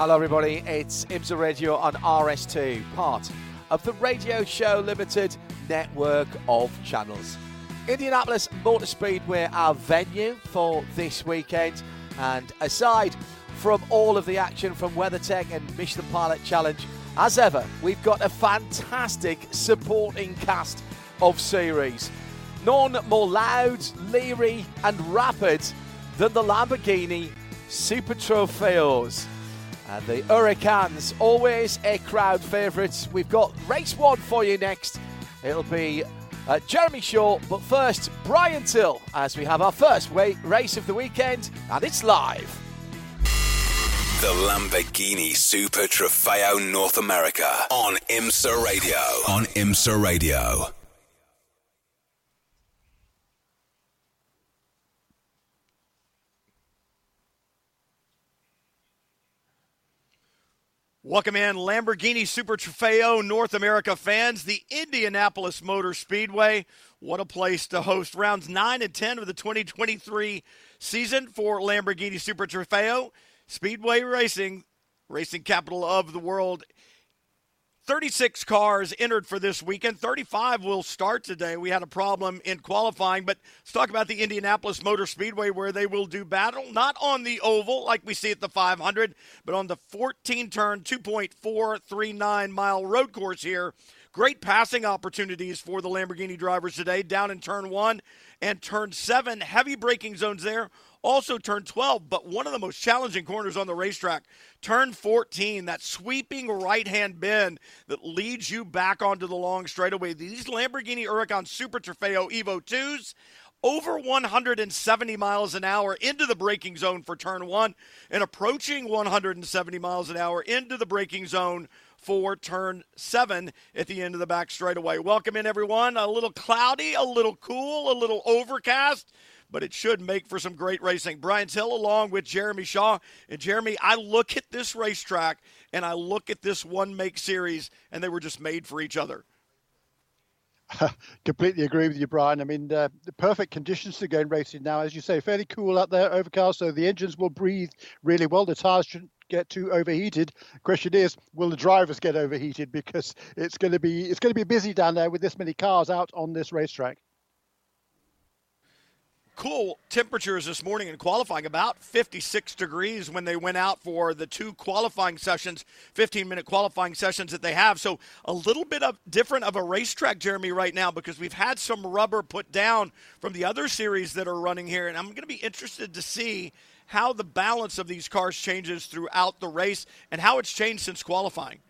Hello, everybody. It's IMSA Radio on RS2, part of the Radio Show Limited network of channels. Indianapolis Motor Speedway, our venue for this weekend. And aside from all of the action from WeatherTech and Michelin Pilot Challenge, as ever, we've got a fantastic supporting cast of series. None more loud, leery, and rapid than the Lamborghini Super Trofeos. And the Hurricanes, always a crowd favourite. We've got race one for you next. It'll be uh, Jeremy Shaw, but first, Brian Till, as we have our first race of the weekend, and it's live. The Lamborghini Super Trofeo North America on IMSA Radio. On IMSA Radio. Welcome in, Lamborghini Super Trofeo North America fans, the Indianapolis Motor Speedway. What a place to host rounds 9 and 10 of the 2023 season for Lamborghini Super Trofeo. Speedway Racing, racing capital of the world. 36 cars entered for this weekend. 35 will start today. We had a problem in qualifying, but let's talk about the Indianapolis Motor Speedway where they will do battle, not on the oval like we see at the 500, but on the 14 turn, 2.439 mile road course here. Great passing opportunities for the Lamborghini drivers today down in turn one and turn seven. Heavy braking zones there also turn 12, but one of the most challenging corners on the racetrack, turn 14, that sweeping right hand bend that leads you back onto the long straightaway. These Lamborghini Huracan Super Trofeo Evo 2s over 170 miles an hour into the braking zone for turn one and approaching 170 miles an hour into the braking zone for turn seven at the end of the back straightaway. Welcome in, everyone. A little cloudy, a little cool, a little overcast but it should make for some great racing. Brian Till along with Jeremy Shaw. And Jeremy, I look at this racetrack and I look at this one make series, and they were just made for each other. Completely agree with you, Brian. I mean, uh, the perfect conditions to go in racing now, as you say, fairly cool out there, overcast, so the engines will breathe really well. The tires shouldn't get too overheated. Question is, will the drivers get overheated? Because it's going to be it's going to be busy down there with this many cars out on this racetrack cool temperatures this morning in qualifying, about 56 degrees when they went out for the two qualifying sessions, 15 minute qualifying sessions that they have. So a little bit of different of a racetrack, Jeremy, right now because we've had some rubber put down from the other series that are running here, and I'm going to be interested to see how the balance of these cars changes throughout the race and how it's changed since qualifying.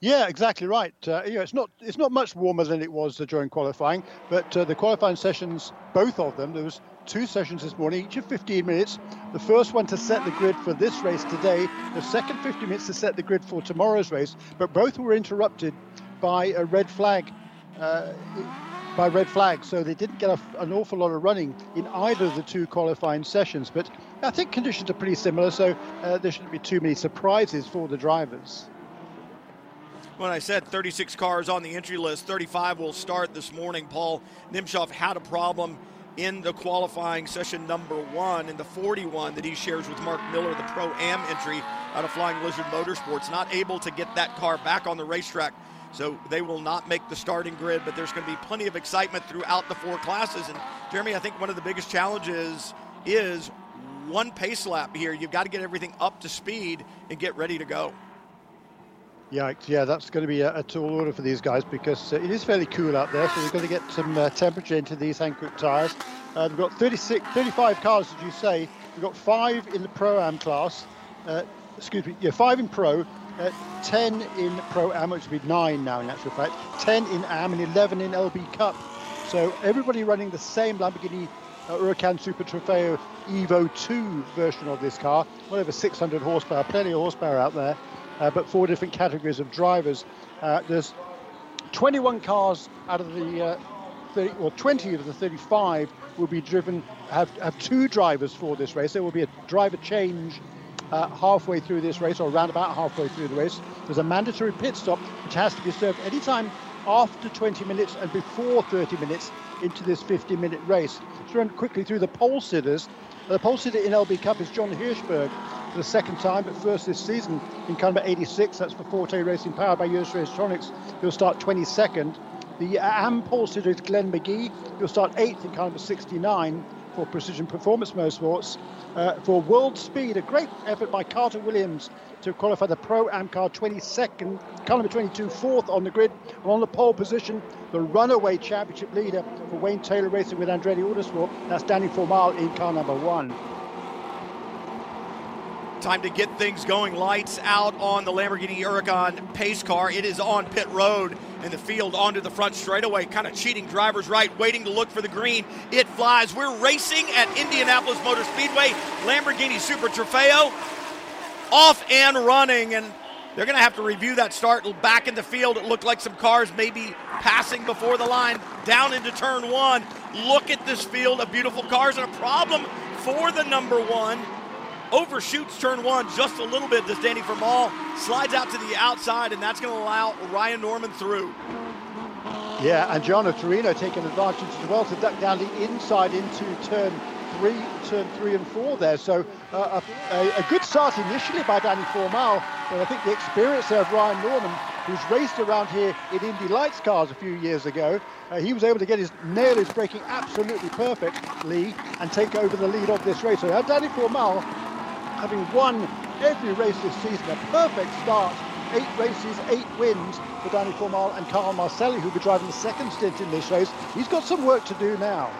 Yeah, exactly right. Uh, you know, it's not it's not much warmer than it was uh, during qualifying, but uh, the qualifying sessions, both of them, there was two sessions this morning, each of 15 minutes. The first one to set the grid for this race today, the second 50 minutes to set the grid for tomorrow's race, but both were interrupted by a red flag. Uh, by red flag, so they didn't get a, an awful lot of running in either of the two qualifying sessions. But I think conditions are pretty similar, so uh, there shouldn't be too many surprises for the drivers when I said 36 cars on the entry list, 35 will start this morning. Paul Nimshoff had a problem in the qualifying session number one in the 41 that he shares with Mark Miller, the Pro Am entry out of Flying Lizard Motorsports. Not able to get that car back on the racetrack. So they will not make the starting grid, but there's going to be plenty of excitement throughout the four classes. And Jeremy, I think one of the biggest challenges is one pace lap here. You've got to get everything up to speed and get ready to go. Yeah, yeah, that's going to be a, a tall order for these guys because uh, it is fairly cool out there. So we've got to get some uh, temperature into these Hankook tyres. Uh, we've got 36, 35 cars, as you say. We've got five in the Pro Am class. Uh, excuse me, yeah, five in Pro, uh, 10 in Pro Am, which would be 9 now in actual fact, 10 in Am and 11 in LB Cup. So everybody running the same Lamborghini uh, Super Trofeo Evo 2 version of this car, well over 600 horsepower, plenty of horsepower out there, uh, but four different categories of drivers. Uh, there's 21 cars out of the uh, 30, or 20 of the 35 will be driven, have, have two drivers for this race. There will be a driver change uh, halfway through this race, or around about halfway through the race. There's a mandatory pit stop, which has to be served anytime after 20 minutes and before 30 minutes into this 50 minute race. Let's run quickly through the pole sitters. The pole sitter in LB Cup is John Hirschberg for the second time, but first this season in car number 86. That's for Forte Racing, powered by US RaceTronics. He'll start 22nd. The AM pole sitter is Glenn McGee. He'll start 8th in car number 69 for Precision Performance Motorsports. Uh, for World Speed, a great effort by Carter Williams to qualify the Pro Am car 22nd, car number 22, fourth on the grid. And on the pole position, the runaway championship leader for Wayne Taylor Racing with Andretti Autosport. That's Danny Formal in car number one. Time to get things going. Lights out on the Lamborghini Huracan pace car. It is on pit road in the field onto the front straightaway, kind of cheating drivers right, waiting to look for the green. It flies. We're racing at Indianapolis Motor Speedway. Lamborghini Super Trofeo off and running, and they're going to have to review that start. Back in the field, it looked like some cars maybe passing before the line down into turn one. Look at this field of beautiful cars, and a problem for the number one overshoots turn one just a little bit. Does Danny Formal slides out to the outside, and that's going to allow Ryan Norman through. Yeah, and Giano Taurino taking advantage as well to duck down the inside into turn three, turn three and four there. So uh, a, a, good start initially by Danny Formal, but I think the experience there of Ryan Norman, who's raced around here in Indy Lights cars a few years ago, uh, he was able to get his nail his braking absolutely perfectly and take over the lead of this race. So uh, Danny Formal having won every race this season. A perfect start. Eight races, eight wins for Danny Formal and Kyle Marcelli, who'll be driving the second stint in this race. He's got some work to do now.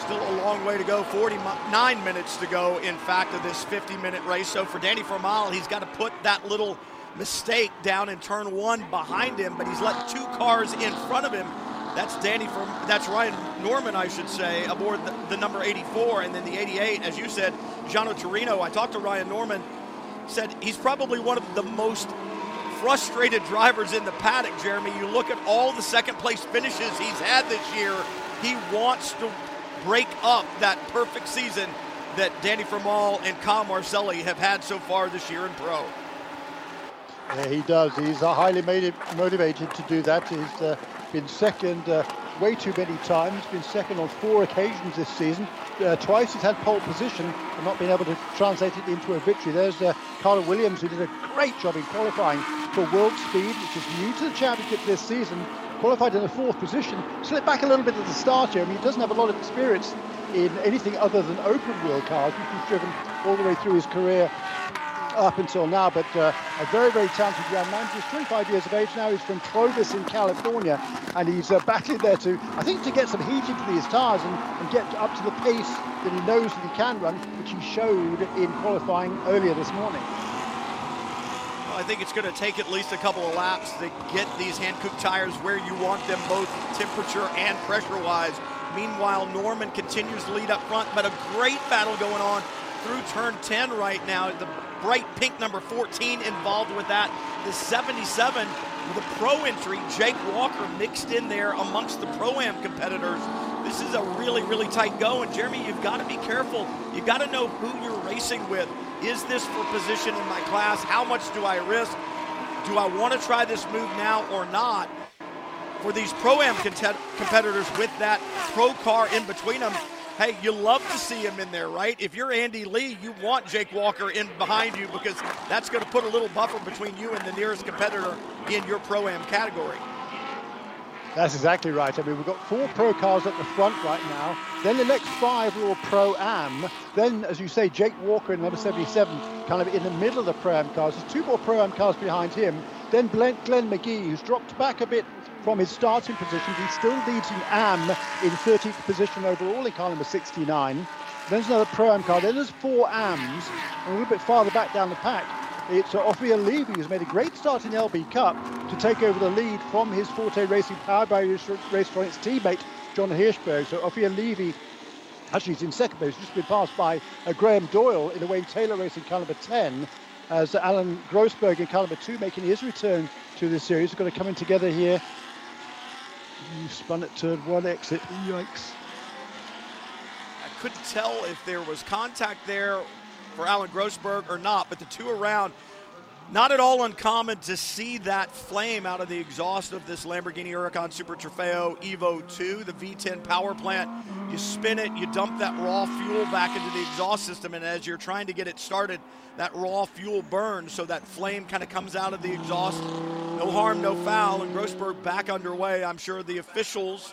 Still a long way to go, 49 minutes to go, in fact, of this 50 minute race. So for Danny Formal, he's got to put that little mistake down in turn one behind him, but he's let two cars in front of him that's Danny from that's Ryan Norman, I should say, aboard the, the, number 84, and then the 88, as you said, Gianno Torino. I talked to Ryan Norman, said he's probably one of the most frustrated drivers in the paddock. Jeremy, you look at all the second place finishes he's had this year. He wants to break up that perfect season that Danny Formal and Kyle Marcelli have had so far this year in pro. Yeah, he does. He's highly motivated to do that. He's uh, been second uh, way too many times, been second on four occasions this season. Uh, twice he's had pole position and not been able to translate it into a victory. There's uh, Carter Williams, who did a great job in qualifying for World Speed, which is new to the championship this season. Qualified in the fourth position, slipped back a little bit at the start here. I mean, he doesn't have a lot of experience in anything other than open wheel cars, which he's driven all the way through his career up until now, but uh, a very, very talented young man. He's 25 years of age now. He's from Clovis in California, and he's uh, battling there to, I think, to get some heat into these tires and, and get up to the pace that he knows that he can run, which he showed in qualifying earlier this morning. Well, I think it's going to take at least a couple of laps to get these Hankook tires where you want them, both temperature and pressure-wise. Meanwhile, Norman continues to lead up front, but a great battle going on through turn 10 right now. The bright pink number 14 involved with that. The 77 with a pro entry, Jake Walker mixed in there amongst the pro-am competitors. This is a really, really tight go. And Jeremy, you've got to be careful. You've got to know who you're racing with. Is this for position in my class? How much do I risk? Do I want to try this move now or not? For these pro-am competitors with that pro car in between them, hey, you love to see him in there, right? If you're Andy Lee, you want Jake Walker in behind you because that's going to put a little buffer between you and the nearest competitor in your pro am category. That's exactly right. I mean, we've got four pro cars at the front right now. Then the next five are all pro am. Then, as you say, Jake Walker in number 77, kind of in the middle of the pro am cars. There's two more pro am cars behind him. Then Glenn McGee, who's dropped back a bit from his starting position. He still leads in AM in 13th position overall in car number 69. Then there's another Pro-Am car. Then there's four AMs. And a little bit farther back down the pack, It's Ofir Levy who's made a great start in the LB Cup to take over the lead from his Forte Racing powered by US RaceTronics teammate John Hirschberg. So Ofir Levy actually he's in second place, just been passed by uh, Graham Doyle in the Wayne Taylor Racing car number 10 as Alan Grossberg in car number 2 making his return to the series. We're going to come in together here. You spun at turn one exit. Yikes. I couldn't tell if there was contact there for Alan Grossberg or not, but the two around not at all uncommon to see that flame out of the exhaust of this Lamborghini Huracan Super Trofeo Evo 2, the V10 power plant. You spin it, you dump that raw fuel back into the exhaust system, and as you're trying to get it started, that raw fuel burns, so that flame kind of comes out of the exhaust. No harm, no foul, and Grossberg back underway. I'm sure the officials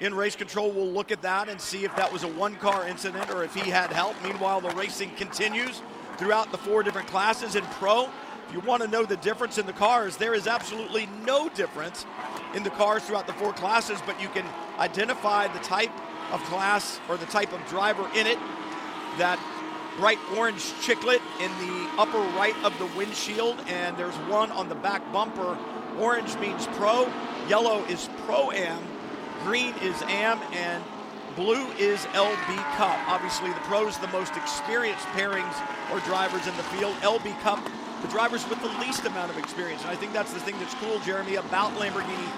in race control will look at that and see if that was a one car incident or if he had help. Meanwhile, the racing continues throughout the four different classes in pro you want to know the difference in the cars, there is absolutely no difference in the cars throughout the four classes, but you can identify the type of class or the type of driver in it. That bright orange chiclet in the upper right of the windshield, and there's one on the back bumper. Orange means pro, yellow is pro am, green is am, and blue is LB Cup. Obviously, the pros the most experienced pairings or drivers in the field. LB Cup the drivers with the least amount of experience. And I think that's the thing that's cool, Jeremy, about Lamborghini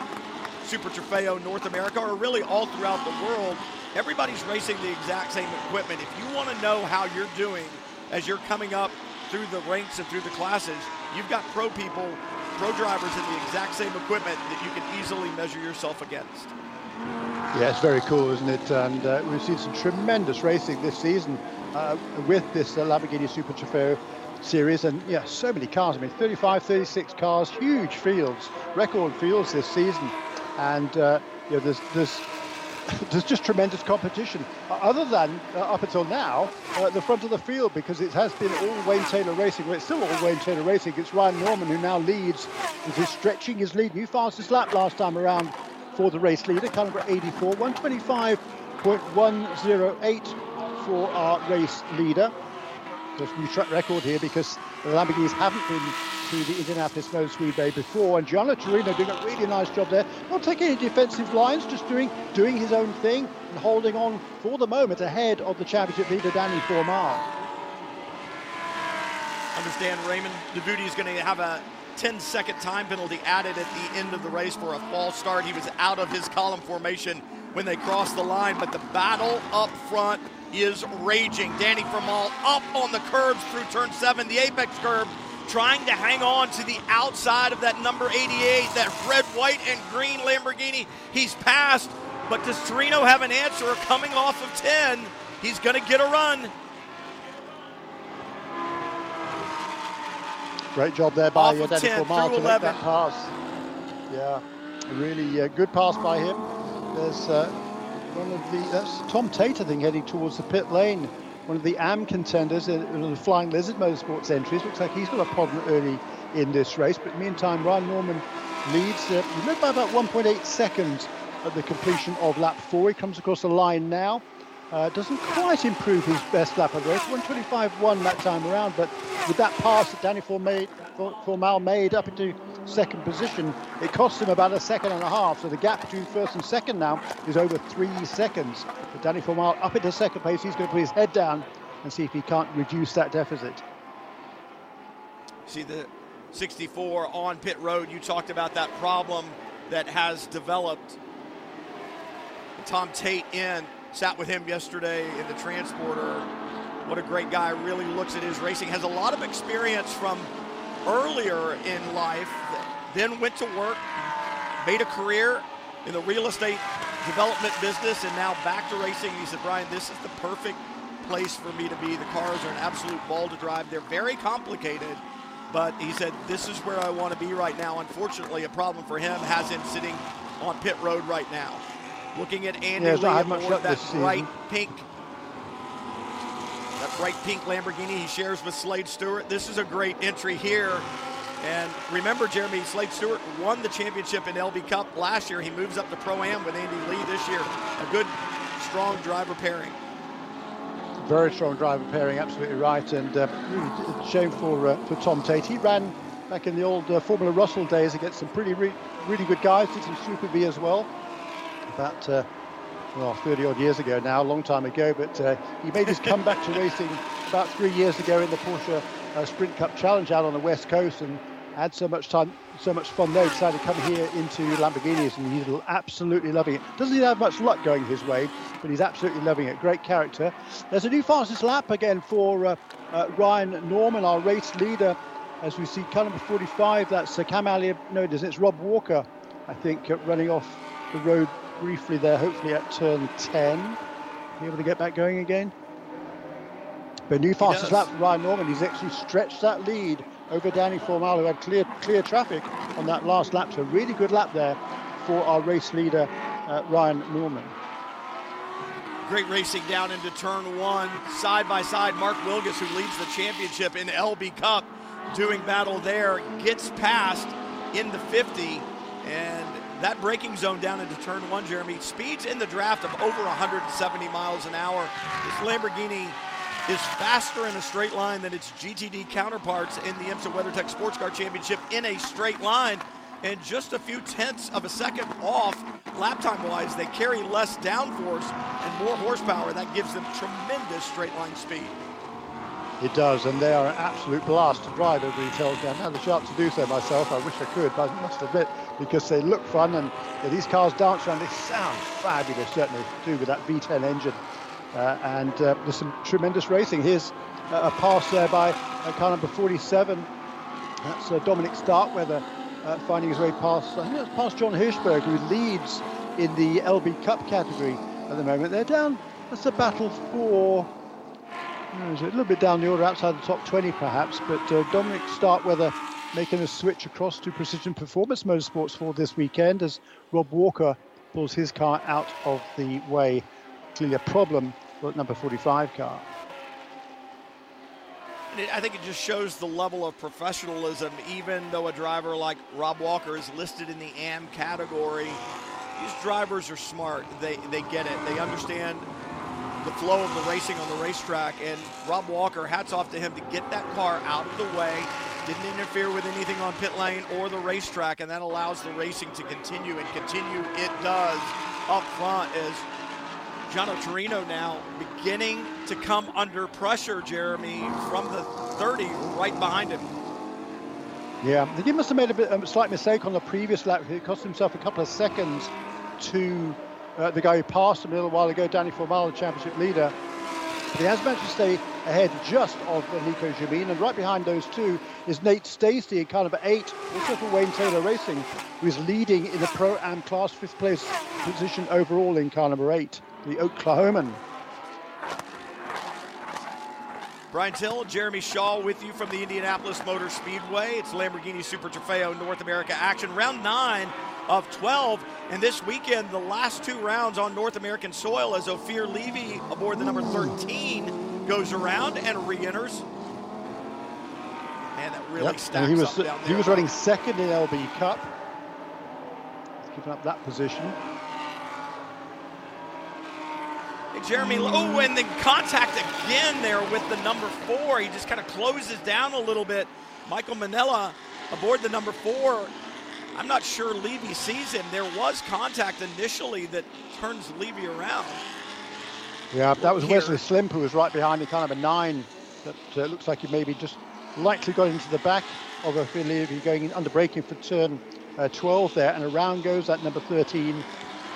Super Trofeo North America, or really all throughout the world. Everybody's racing the exact same equipment. If you want to know how you're doing as you're coming up through the ranks and through the classes, you've got pro people, pro drivers in the exact same equipment that you can easily measure yourself against. Yeah, it's very cool, isn't it? And uh, we've seen some tremendous racing this season uh, with this uh, Lamborghini Super Trofeo series and yeah so many cars. I mean 35 36 cars huge fields record fields this season. And uh, you know there's there's there's just tremendous competition. Uh, other than uh, up until now uh, the front of the field because it has been all Wayne Taylor Racing. Well it's still all Wayne Taylor Racing. It's Ryan Norman who now leads and is stretching his lead. New fastest lap last time around for the race leader car number 84 125.108 for our race leader just new track record here because the Lamborghinis haven't been to the Indianapolis Motor Speedway before. And Giano Taurino doing a really nice job there. Not taking any defensive lines, just doing doing his own thing and holding on for the moment ahead of the championship leader Danny Formal. Understand Raymond DeButy is going to have a 10 second time penalty added at the end of the race for a false start. He was out of his column formation when they crossed the line, but the battle up front is raging. Danny Formal up on the curbs through turn seven, the apex curb, trying to hang on to the outside of that number 88, that red, white, and green Lamborghini. He's passed, but does Taurino have an answer coming off of 10? He's going to get a run. Great job there by uh, Danny Formal to make that pass. Yeah, really uh, good pass by him. There's uh, one of the that's Tom Tate, I think, heading towards the pit lane. One of the AM contenders, uh, the Flying Lizard Motorsports entries. Looks like he's got a problem early in this race. But meantime, Ryan Norman leads. Uh, he led by about 1.8 seconds at the completion of lap four. He comes across the line now. Uh, doesn't quite improve his best lap of the race. 125.1 that time around, but with that pass that Danny Formal made up into second position, it cost him about a second and a half. So the gap between first and second now is over three seconds. But Danny Formal up into second place. He's going to put his head down and see if he can't reduce that deficit. See the 64 on pit road. You talked about that problem that has developed. Tom Tate in Sat with him yesterday in the transporter. What a great guy. Really looks at his racing. Has a lot of experience from earlier in life. Then went to work, made a career in the real estate development business, and now back to racing. He said, Brian, this is the perfect place for me to be. The cars are an absolute ball to drive. They're very complicated, but he said, this is where I want to be right now. Unfortunately, a problem for him has him sitting on pit road right now. Looking at Andy yeah, Lee aboard that bright pink, that bright pink Lamborghini he shares with Slade Stewart. This is a great entry here. And remember, Jeremy, Slade Stewart won the championship in LB Cup last year. He moves up to Pro Am with Andy Lee this year. A good, strong driver pairing. very strong driver pairing, absolutely right, and uh, really shame for uh, for Tom Tate. He ran back in the old uh, Formula Russell days against some pretty re- really good guys, did some Super Vee as well. About uh, well, 30 odd years ago now, a long time ago, but uh, he made his comeback to racing about three years ago in the Porsche uh, Sprint Cup Challenge out on the west coast, and had so much time, so much fun there. Decided to come here into Lamborghinis, and he's absolutely loving it. Doesn't have much luck going his way, but he's absolutely loving it. Great character. There's a new fastest lap again for uh, uh, Ryan Norman, our race leader. As we see, car number 45, that's uh, Cam Allier. No, it isn't. It's Rob Walker, I think, uh, running off the road briefly there, hopefully at turn 10. Be able to get back going again. But new fastest lap for Ryan Norman. He's actually stretched that lead over Danny Formal, who had clear clear traffic on that last lap. So really good lap there for our race leader, uh, Ryan Norman. Great racing down into turn one, side by side. Mark Wilgus, who leads the championship in LB Cup, doing battle there, gets past in the 50, and that braking zone down into turn one, Jeremy, speeds in the draft of over 170 miles an hour. This Lamborghini is faster in a straight line than its GTD counterparts in the IMSA WeatherTech Sports Car Championship in a straight line. And just a few tenths of a second off lap time wise, they carry less downforce and more horsepower. That gives them tremendous straight line speed. It does, and they are an absolute blast to drive, everybody tells me. I've had the chance to do so myself. I wish I could, but I must admit, because they look fun and yeah, these cars dance around, they sound fabulous, certainly, too, with that V10 engine. Uh, and uh, there's some tremendous racing. Here's a pass there by uh, car number 47. That's uh, Dominic Starkweather uh, finding his way past, I think past John Hirschberg, who leads in the LB Cup category at the moment. They're down, that's a battle for, a little bit down the order outside the top 20 perhaps, but uh, Dominic Starkweather making a switch across to Precision Performance Motorsports for this weekend as Rob Walker pulls his car out of the way. Clearly a problem for number 45 car. I think it just shows the level of professionalism, even though a driver like Rob Walker is listed in the AM category. These drivers are smart. They, they get it. They understand the flow of the racing on the racetrack. And Rob Walker, hats off to him to get that car out of the way, didn't interfere with anything on pit lane or the racetrack, and that allows the racing to continue. And continue it does up front as Giano Taurino now beginning to come under pressure, Jeremy, from the 30 right behind him. Yeah, he must have made a, bit, a slight mistake on the previous lap. He cost himself a couple of seconds to uh, the guy who passed him a little while ago, Danny Formal, the championship leader. But he has managed to stay ahead just of Nico Jamin, and right behind those two is Nate Stacey in car number eight, also for Wayne Taylor Racing, who is leading in the Pro-Am class, fifth place position overall in car number eight the Oklahoman. Brian Till, Jeremy Shaw with you from the Indianapolis Motor Speedway. It's Lamborghini Super Trofeo North America action. Round nine of 12. And this weekend, the last two rounds on North American soil as Ophir Levy aboard the number 13 goes around and re-enters. Man, that really yep. stacks he was, up He was running second in LB Cup. He's Keeping up that position. Jeremy, oh, and then contact again there with the number four. He just kind of closes down a little bit. Michael Manella aboard the number four. I'm not sure Levy sees him. There was contact initially that turns Levy around. Yeah, that was Here. Wesley Slimp who was right behind the kind of a nine. That uh, looks like he maybe just likely got into the back of a Levy going under braking for turn uh, 12 there, and around goes that number 13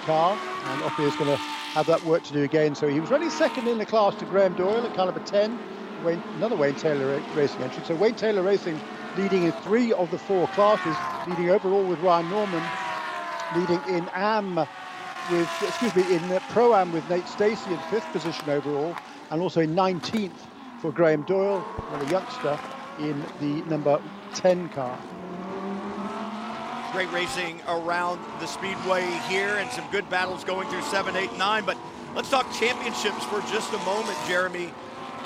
car, and Ophir is going to have that work to do again. So he was running second in the class to Graham Doyle at caliber 10, Wayne, another Wayne Taylor racing entry. So Wayne Taylor Racing leading in three of the four classes, leading overall with Ryan Norman, leading in AM with, excuse me, in Pro-Am with Nate Stacey in fifth position overall, and also in 19th for Graham Doyle, another youngster, in the number 10 car. Great racing around the speedway here and some good battles going through 7, 8, 9. But let's talk championships for just a moment, Jeremy.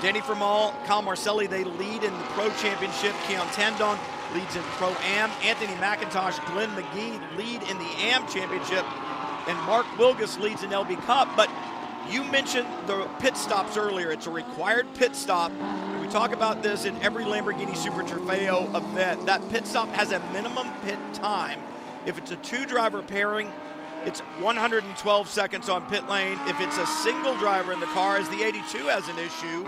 Danny Formal, Kyle Marcelli, they lead in the Pro Championship. Keon Tandon leads in Pro Am. Anthony McIntosh, Glenn McGee lead in the Am Championship. And Mark Wilgus leads in LB Cup. But You mentioned the pit stops earlier. It's a required pit stop. We talk about this in every Lamborghini Super Trofeo event. That pit stop has a minimum pit time. If it's a two driver pairing, it's 112 seconds on pit lane. If it's a single driver in the car, as the 82 has an issue,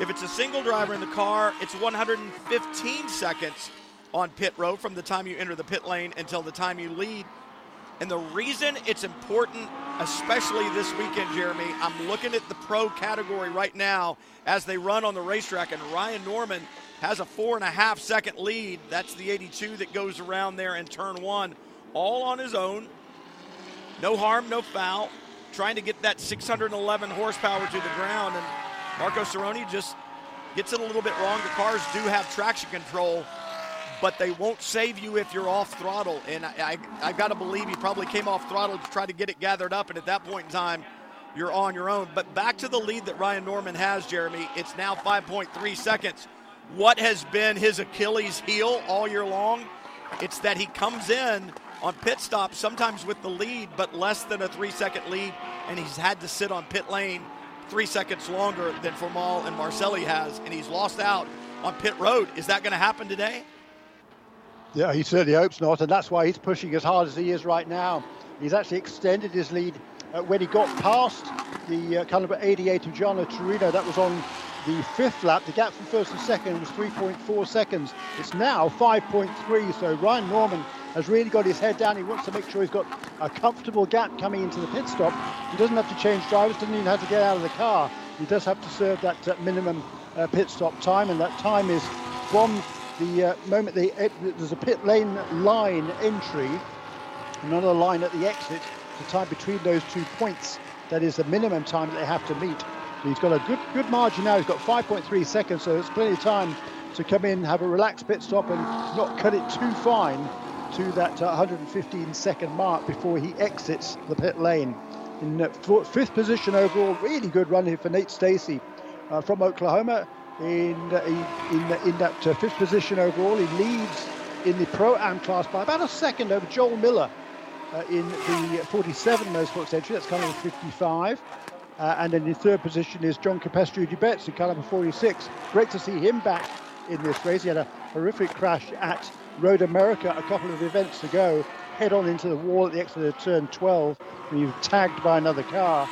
if it's a single driver in the car, it's 115 seconds on pit road from the time you enter the pit lane until the time you lead. And the reason it's important, especially this weekend, Jeremy, I'm looking at the pro category right now as they run on the racetrack, and Ryan Norman has a four and a half second lead. That's the 82 that goes around there in turn one, all on his own. No harm, no foul. Trying to get that 611 horsepower to the ground, and Marco Cirone just gets it a little bit wrong. The cars do have traction control, but they won't save you if you're off throttle. And I, I, I got to believe he probably came off throttle to try to get it gathered up, and at that point in time, you're on your own. But back to the lead that Ryan Norman has, Jeremy. It's now 5.3 seconds. What has been his Achilles heel all year long? It's that he comes in on pit stops, sometimes with the lead, but less than a three second lead, and he's had to sit on pit lane three seconds longer than Formal and Marcelli has, and he's lost out on pit road. Is that going to happen today? Yeah, he certainly hopes not, and that's why he's pushing as hard as he is right now. He's actually extended his lead uh, when he got past the uh, caliber 88 of Giano Taurino. That was on the fifth lap. The gap from first and second was 3.4 seconds. It's now 5.3. So Ryan Norman has really got his head down. He wants to make sure he's got a comfortable gap coming into the pit stop. He doesn't have to change drivers, doesn't even have to get out of the car. He does have to serve that uh, minimum uh, pit stop time, and that time is from the uh, moment they, there's a pit lane line entry, and another line at the exit, the time between those two points. That is the minimum time that they have to meet. So he's got a good good margin now. He's got 5.3 seconds, so it's plenty of time to come in, have a relaxed pit stop, and not cut it too fine to that 115 second mark before he exits the pit lane. In uh, fifth position overall, really good run here for Nate Stacy uh, from Oklahoma. In uh, in, in that uh, fifth position overall, he leads in the pro am class by about a second over Joel Miller uh, in the 47 motorsports entry. That's kind of 55. Uh, and then in third position is John Capestro-Dubets in caliber 46. Great to see him back in this race. He had a horrific crash at Road America a couple of events ago, head on into the wall at the exit of turn 12 and he was tagged by another car.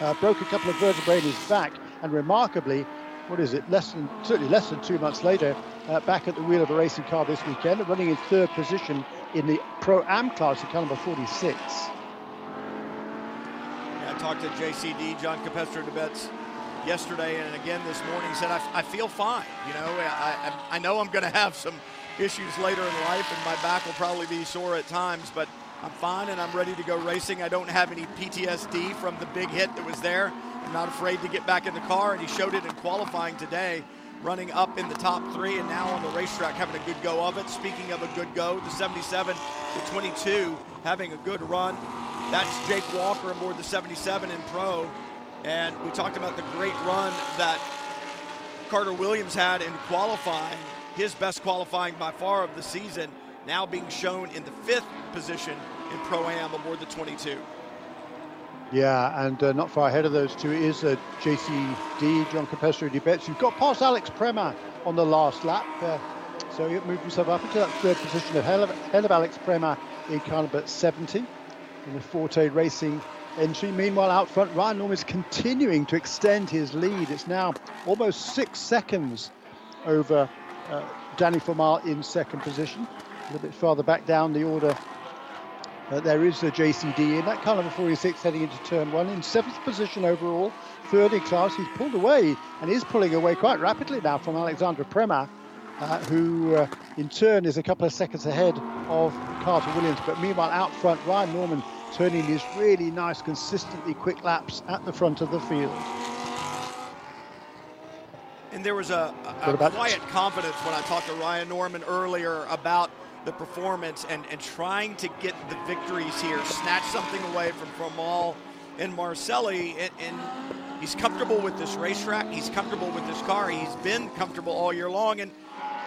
Uh, broke a couple of vertebrae in his back, and remarkably, what is it, less than certainly less than two months later, uh, back at the wheel of a racing car this weekend, running in third position in the Pro Am class at number 46. Yeah, I talked to JCD, John Capestro-Dubets, yesterday and again this morning. Said, I, I feel fine. You know, I, I, I know I'm going to have some issues later in life, and my back will probably be sore at times, but I'm fine and I'm ready to go racing. I don't have any PTSD from the big hit that was there. I'm not afraid to get back in the car, and he showed it in qualifying today, running up in the top three, and now on the racetrack having a good go of it. Speaking of a good go, the 77 the 22 having a good run. That's Jake Walker aboard the 77 in pro. And we talked about the great run that Carter Williams had in qualifying his best qualifying by far of the season, now being shown in the fifth position in Pro Am aboard the 22. Yeah, and uh, not far ahead of those two is uh, JCD, John Capestro-Dubets, who got past Alex Prema on the last lap. Uh, so he moved himself up into that third position ahead of, ahead of Alex Prema in caliber 70 in the Forte Racing entry. Meanwhile, out front, Ryan Norman is continuing to extend his lead. It's now almost six seconds over uh, Danny Formal in second position. A little bit farther back down the order, uh, there is a JCD in that car number 46 heading into turn one in seventh position overall, third in class. He's pulled away and is pulling away quite rapidly now from Alexandra Prema. Uh, who uh, in turn is a couple of seconds ahead of Carter Williams. But meanwhile, out front, Ryan Norman turning his really nice, consistently quick laps at the front of the field. And there was a, a, a quiet confidence when I talked to Ryan Norman earlier about the performance and, and trying to get the victories here, snatch something away from Formal and Marcelli. And, and he's comfortable with this racetrack. He's comfortable with this car. He's been comfortable all year long. And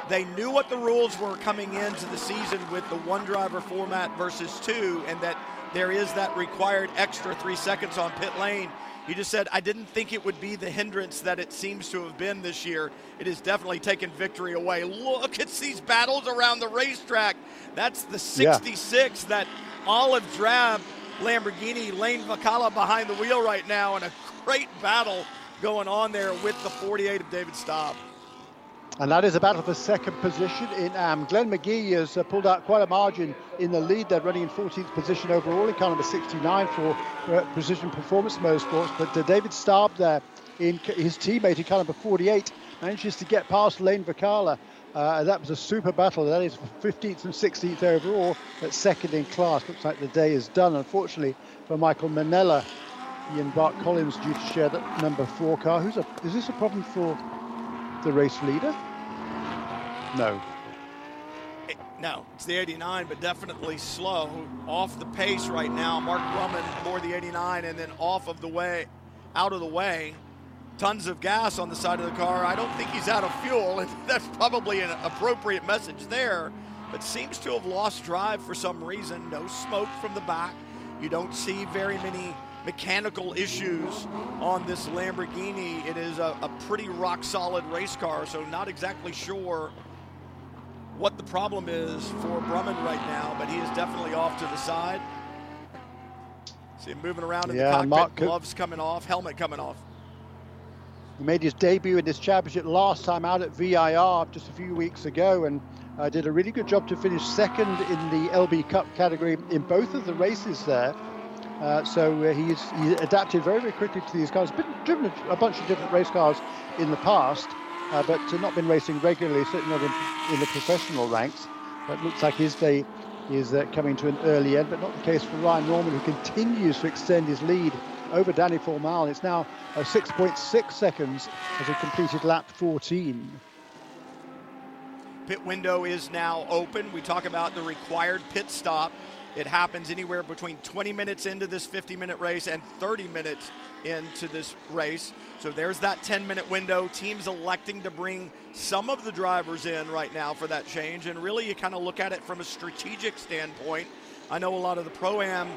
they knew what the rules were coming into the season with the one driver format versus two, and that there is that required extra three seconds on pit lane He just said, I didn't think it would be the hindrance that it seems to have been this year. It has definitely taken victory away. Look it's these battles around the racetrack. That's the 66, yeah. that olive drab Lamborghini, Lane Vicala behind the wheel right now, and a great battle going on there with the 48 of David Staub. And that is a battle for second position in AM. Glenn McGee has uh, pulled out quite a margin in the lead. They're running in 14th position overall in car number 69 for uh, Precision Performance Motorsports. But uh, David Staub there, in his teammate in car number 48, manages to get past Lane Vicala. Uh, that was a super battle. That is 15th and 16th overall, but second in class. Looks like the day is done, unfortunately, for Michael Manella. And Bart Collins due to share that number four car. Who's a, is this a problem for the race leader? No. No, it's the 89, but definitely slow. Off the pace right now. Mark Brumman more the 89, and then off of the way, out of the way. Tons of gas on the side of the car. I don't think he's out of fuel, and that's probably an appropriate message there. But seems to have lost drive for some reason. No smoke from the back. You don't see very many mechanical issues on this Lamborghini. It is a, a pretty rock solid race car, so not exactly sure what the problem is for Brumman right now, but he is definitely off to the side. See him moving around in yeah, the cockpit, Mark gloves coming off, helmet coming off. He made his debut in this championship last time out at VIR just a few weeks ago and uh, did a really good job to finish second in the LB Cup category in both of the races there. Uh, so uh, he's, he adapted very, very quickly to these cars. Been driven a bunch of different race cars in the past, uh, but not been racing regularly, certainly not in, in, the professional ranks. But looks like his day is uh, coming to an early end, but not the case for Ryan Norman, who continues to extend his lead over Danny Formal. It's now 6.6 seconds as he completed lap 14. Pit window is now open. We talk about the required pit stop it happens anywhere between 20 minutes into this 50 minute race and 30 minutes into this race. So there's that 10 minute window. Teams electing to bring some of the drivers in right now for that change. And really, you kind of look at it from a strategic standpoint. I know a lot of the pro am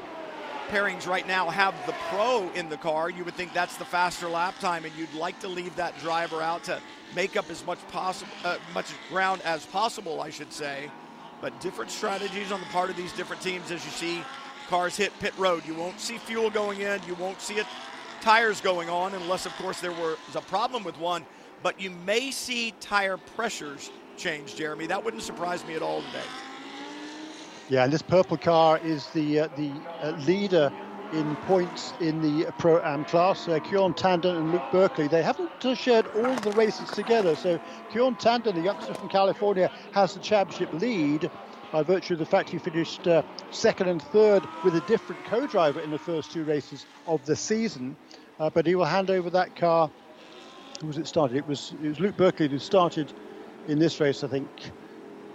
pairings right now have the pro in the car. You would think that's the faster lap time, and you'd like to leave that driver out to make up as much possible, uh, much ground as possible, I should say but different strategies on the part of these different teams as you see cars hit pit road. You won't see fuel going in, you won't see it tires going on unless of course there was a problem with one, but you may see tire pressures change, Jeremy. That wouldn't surprise me at all today. Yeah, and this purple car is the uh, the uh, leader in points in the Pro Am class. Uh, Kjorn Tanden and Luke Berkeley, they haven't uh, shared all the races together. So Kjorn Tandon, the youngster from California, has the championship lead by virtue of the fact he finished uh, second and third with a different co-driver in the first two races of the season. Uh, but he will hand over that car. Who was it started? It was it was Luke Berkeley who started in this race, I think.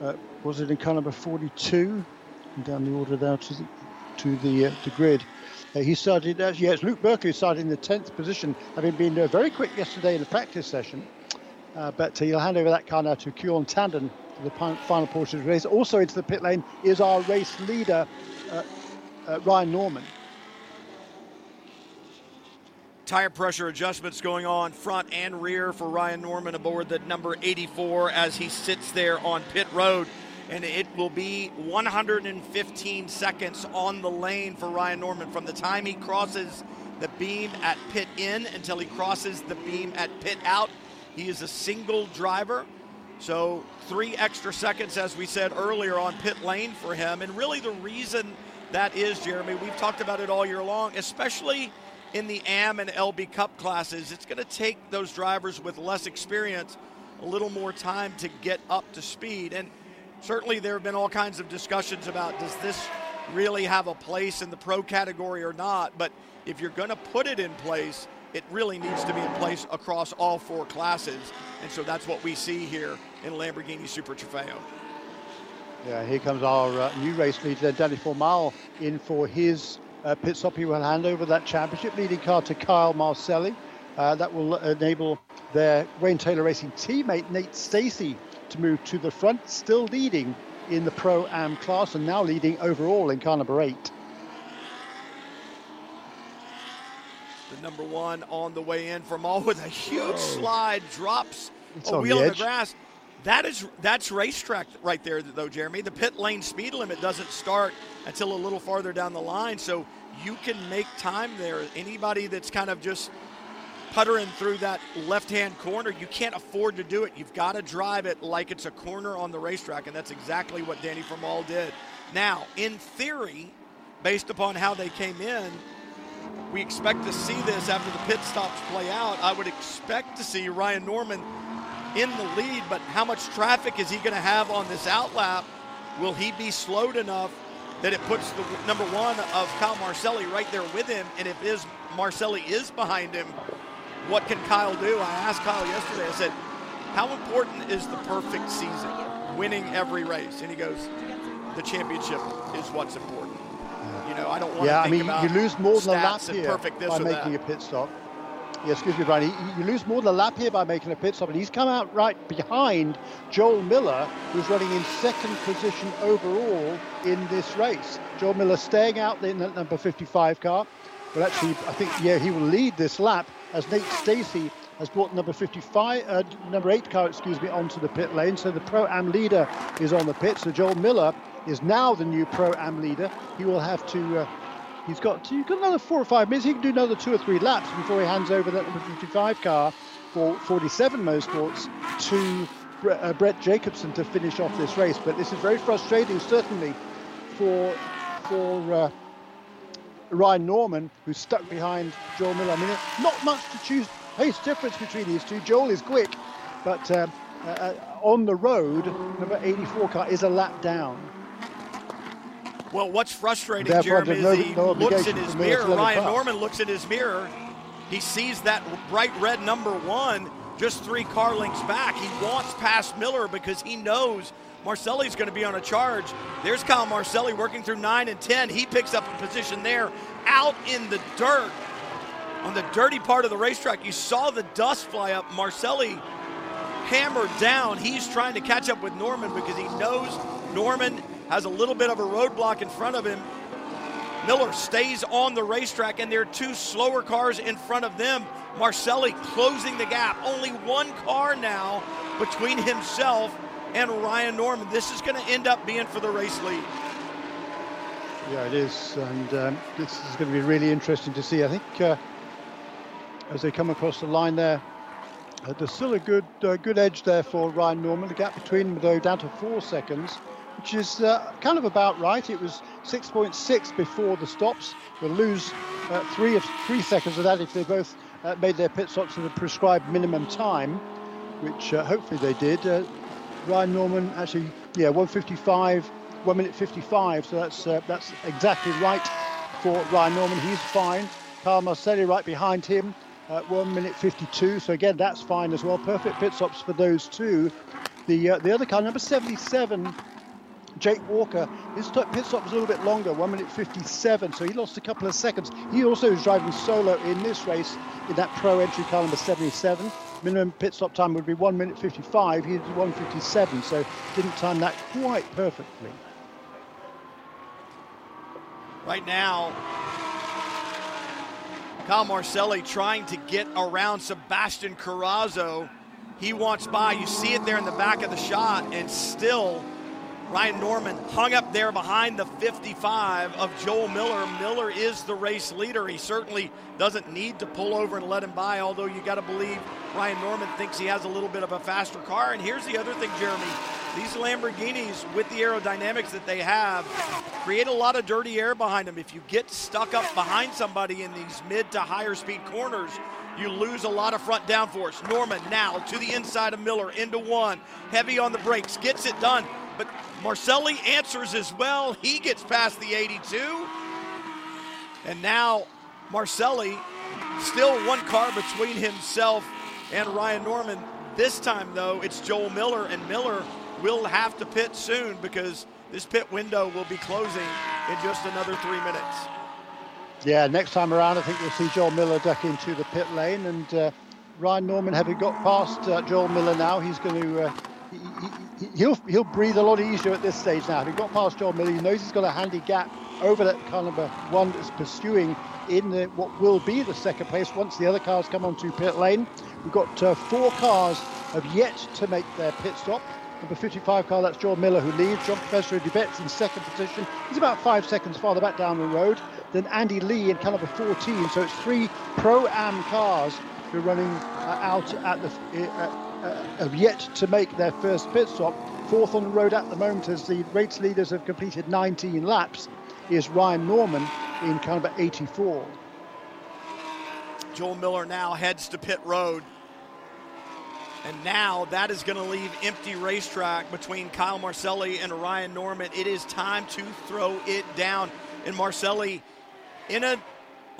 Uh, was it in car number 42? And down the order there to the, to the, uh, the grid. Uh, he started, uh, yes, Luke Berkeley started in the 10th position, having been uh, very quick yesterday in the practice session. Uh, but he'll hand over that car now to Kjorn Tanden for the final portion of the race. Also into the pit lane is our race leader, uh, uh, Ryan Norman. Tire pressure adjustments going on front and rear for Ryan Norman aboard the number 84 as he sits there on pit road and it will be 115 seconds on the lane for Ryan Norman from the time he crosses the beam at pit in until he crosses the beam at pit out. He is a single driver, so three extra seconds, as we said earlier, on pit lane for him. And really, the reason that is, Jeremy, we've talked about it all year long, especially in the AM and LB Cup classes. It's going to take those drivers with less experience a little more time to get up to speed. And certainly there have been all kinds of discussions about does this really have a place in the pro category or not. But if you're going to put it in place, it really needs to be in place across all four classes. And so that's what we see here in Lamborghini Super Trofeo. Yeah, here comes our uh, new race leader, Danny Formal, in for his uh, pit stop. He will hand over that championship leading car to Kyle Marcelli. Uh, that will enable their Wayne Taylor Racing teammate, Nate Stacey, to move to the front, still leading in the Pro Am class and now leading overall in car number eight. The number one on the way in from all with a huge slide, drops It's a wheel the on the grass. That is that's racetrack right there, though, Jeremy. The pit lane speed limit doesn't start until a little farther down the line, so you can make time there. Anybody that's kind of just puttering through that left-hand corner, you can't afford to do it. You've got to drive it like it's a corner on the racetrack, and that's exactly what Danny Formal did. Now, in theory, based upon how they came in, we expect to see this after the pit stops play out. I would expect to see Ryan Norman in the lead, but how much traffic is he going to have on this outlap? Will he be slowed enough that it puts the number one of Kyle Marcelli right there with him? And if his Marcelli is behind him, what can Kyle do? I asked Kyle yesterday. I said, "How important is the perfect season, winning every race?" And he goes, "The championship is what's important." You know, I don't want Yeah, to I mean, about you lose more than a lap here by making that. a pit stop. Yeah, excuse me, Brian. You- You lose more than a lap here by making a pit stop, and he's come out right behind Joel Miller, who's running in second position overall in this race. Joel Miller staying out in the number 55 car, but actually, I think yeah, he will lead this lap as Nate Stacy has brought number 55, uh, number eight car, excuse me, onto the pit lane. So the pro am leader is on the pit. So Joel Miller is now the new pro am leader. He will have to. Uh, He's got he's got another four or five minutes. He can do another two or three laps before he hands over that number 55 car for 47 Motorsports to Bre- uh, Brett Jacobson to finish off this race. But this is very frustrating, certainly, for for uh, Ryan Norman, who's stuck behind Joel Miller. I mean, not much to choose pace difference between these two. Joel is quick, but um, uh, uh, on the road, number 84 car is a lap down. Well, what's frustrating, Therefore, Jeremy, there's is he no looks in his mirror. Ryan pass. Norman looks in his mirror. He sees that bright red number one just three car lengths back. He wants past Miller because he knows Marcelli's going to be on a charge. There's Kyle Marcelli working through 9 and 10. He picks up a position there out in the dirt on the dirty part of the racetrack. You saw the dust fly up. Marcelli hammered down. He's trying to catch up with Norman because he knows Norman has a little bit of a roadblock in front of him. Miller stays on the racetrack, and there are two slower cars in front of them. Marcelli closing the gap. Only one car now between himself and Ryan Norman. This is going to end up being for the race lead. Yeah, it is, and um, this is going to be really interesting to see. I think uh, as they come across the line there, uh, there's still a good uh, good edge there for Ryan Norman. The gap between them, though, down to four seconds, which is uh, kind of about right. It was 6.6 before the stops. We'll lose uh, three of three seconds of that if they both uh, made their pit stops in the prescribed minimum time, which hopefully they did. Ryan Norman actually, yeah, 155, 1 minute 55. So that's uh, that's exactly right for Ryan Norman. He's fine. Kyle Marcelli right behind him, uh, 1 minute 52. So again, that's fine as well. Perfect pit stops for those two. The uh, the other car, number 77, Jake Walker, his pit stop was a little bit longer, 1 minute 57, so he lost a couple of seconds. He also is driving solo in this race in that pro entry car number 77. Minimum pit stop time would be 1 minute 55, he did 157, so didn't time that quite perfectly. Right now, Kyle Marcelli trying to get around Sebastian Carrazzo. He wants by. You see it there in the back of the shot, and still Ryan Norman hung up there behind the 55 of Joel Miller. Miller is the race leader. He certainly doesn't need to pull over and let him by, although you got to believe Ryan Norman thinks he has a little bit of a faster car. And here's the other thing, Jeremy. These Lamborghinis, with the aerodynamics that they have, create a lot of dirty air behind them. If you get stuck up behind somebody in these mid to higher speed corners, you lose a lot of front downforce. Norman now to the inside of Miller into one, heavy on the brakes, gets it done. But Marcelli answers as well. He gets past the 82. And now Marcelli, still one car between himself and Ryan Norman. This time, though, it's Joel Miller, and Miller will have to pit soon because this pit window will be closing in just another three minutes. Yeah, next time around, I think we'll see Joel Miller duck into the pit lane, and uh, Ryan Norman, having got past uh, Joel Miller now, he's going to uh, he, he'll he'll breathe a lot easier at this stage now. He got past Joel Miller, he knows he's got a handy gap over that car number one that's pursuing in the, what will be the second place once the other cars come onto pit lane. We've got uh, four cars have yet to make their pit stop. Number 55 car, that's Joel Miller who leads. John Capestro-Dubets in second position. He's about five seconds farther back down the road than Andy Lee in car number 14. So it's three Pro-Am cars who are running uh, out at the, uh, Uh, have yet to make their first pit stop. Fourth on the road at the moment as the race leaders have completed 19 laps is Ryan Norman in car number 84. Joel Miller now heads to pit road. And now that is going to leave empty racetrack between Kyle Marcelli and Ryan Norman. It is time to throw it down. And Marcelli in an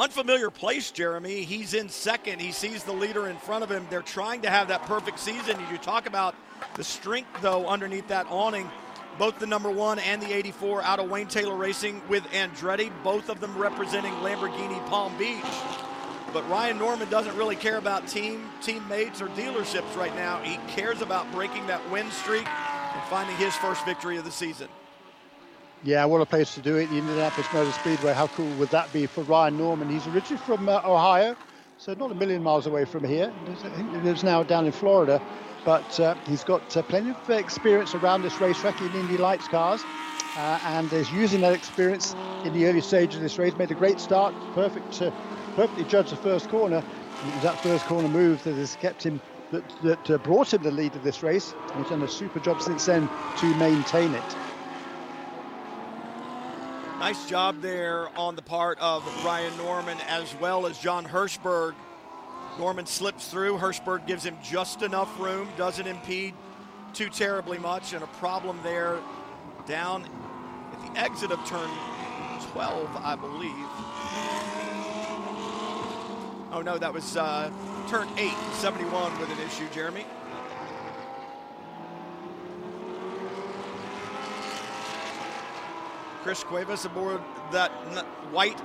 unfamiliar place, Jeremy. He's in second. He sees the leader in front of him. They're trying to have that perfect season. You talk about the strength, though, underneath that awning. Both the number one and the 84 out of Wayne Taylor Racing with Andretti, both of them representing Lamborghini Palm Beach. But Ryan Norman doesn't really care about team teammates or dealerships right now. He cares about breaking that win streak and finding his first victory of the season. Yeah, what a place to do it, the Indianapolis Motor Speedway. How cool would that be for Ryan Norman? He's originally from uh, Ohio, so not a million miles away from here. He lives now down in Florida, but uh, he's got uh, plenty of experience around this racetrack in Indy Lights cars. Uh, and is using that experience in the early stage of this race. Made a great start, perfect, perfectly judged the first corner. It was that first corner move that has kept him, that, that uh, brought him the lead of this race. And he's done a super job since then to maintain it. Nice job there on the part of Ryan Norman as well as John Hirschberg. Norman slips through. Hirschberg gives him just enough room, doesn't impede too terribly much, and a problem there down at the exit of turn 12, I believe. Oh no, that was uh, turn 8, 71 with an issue, Jeremy. Chris Cuevas aboard that white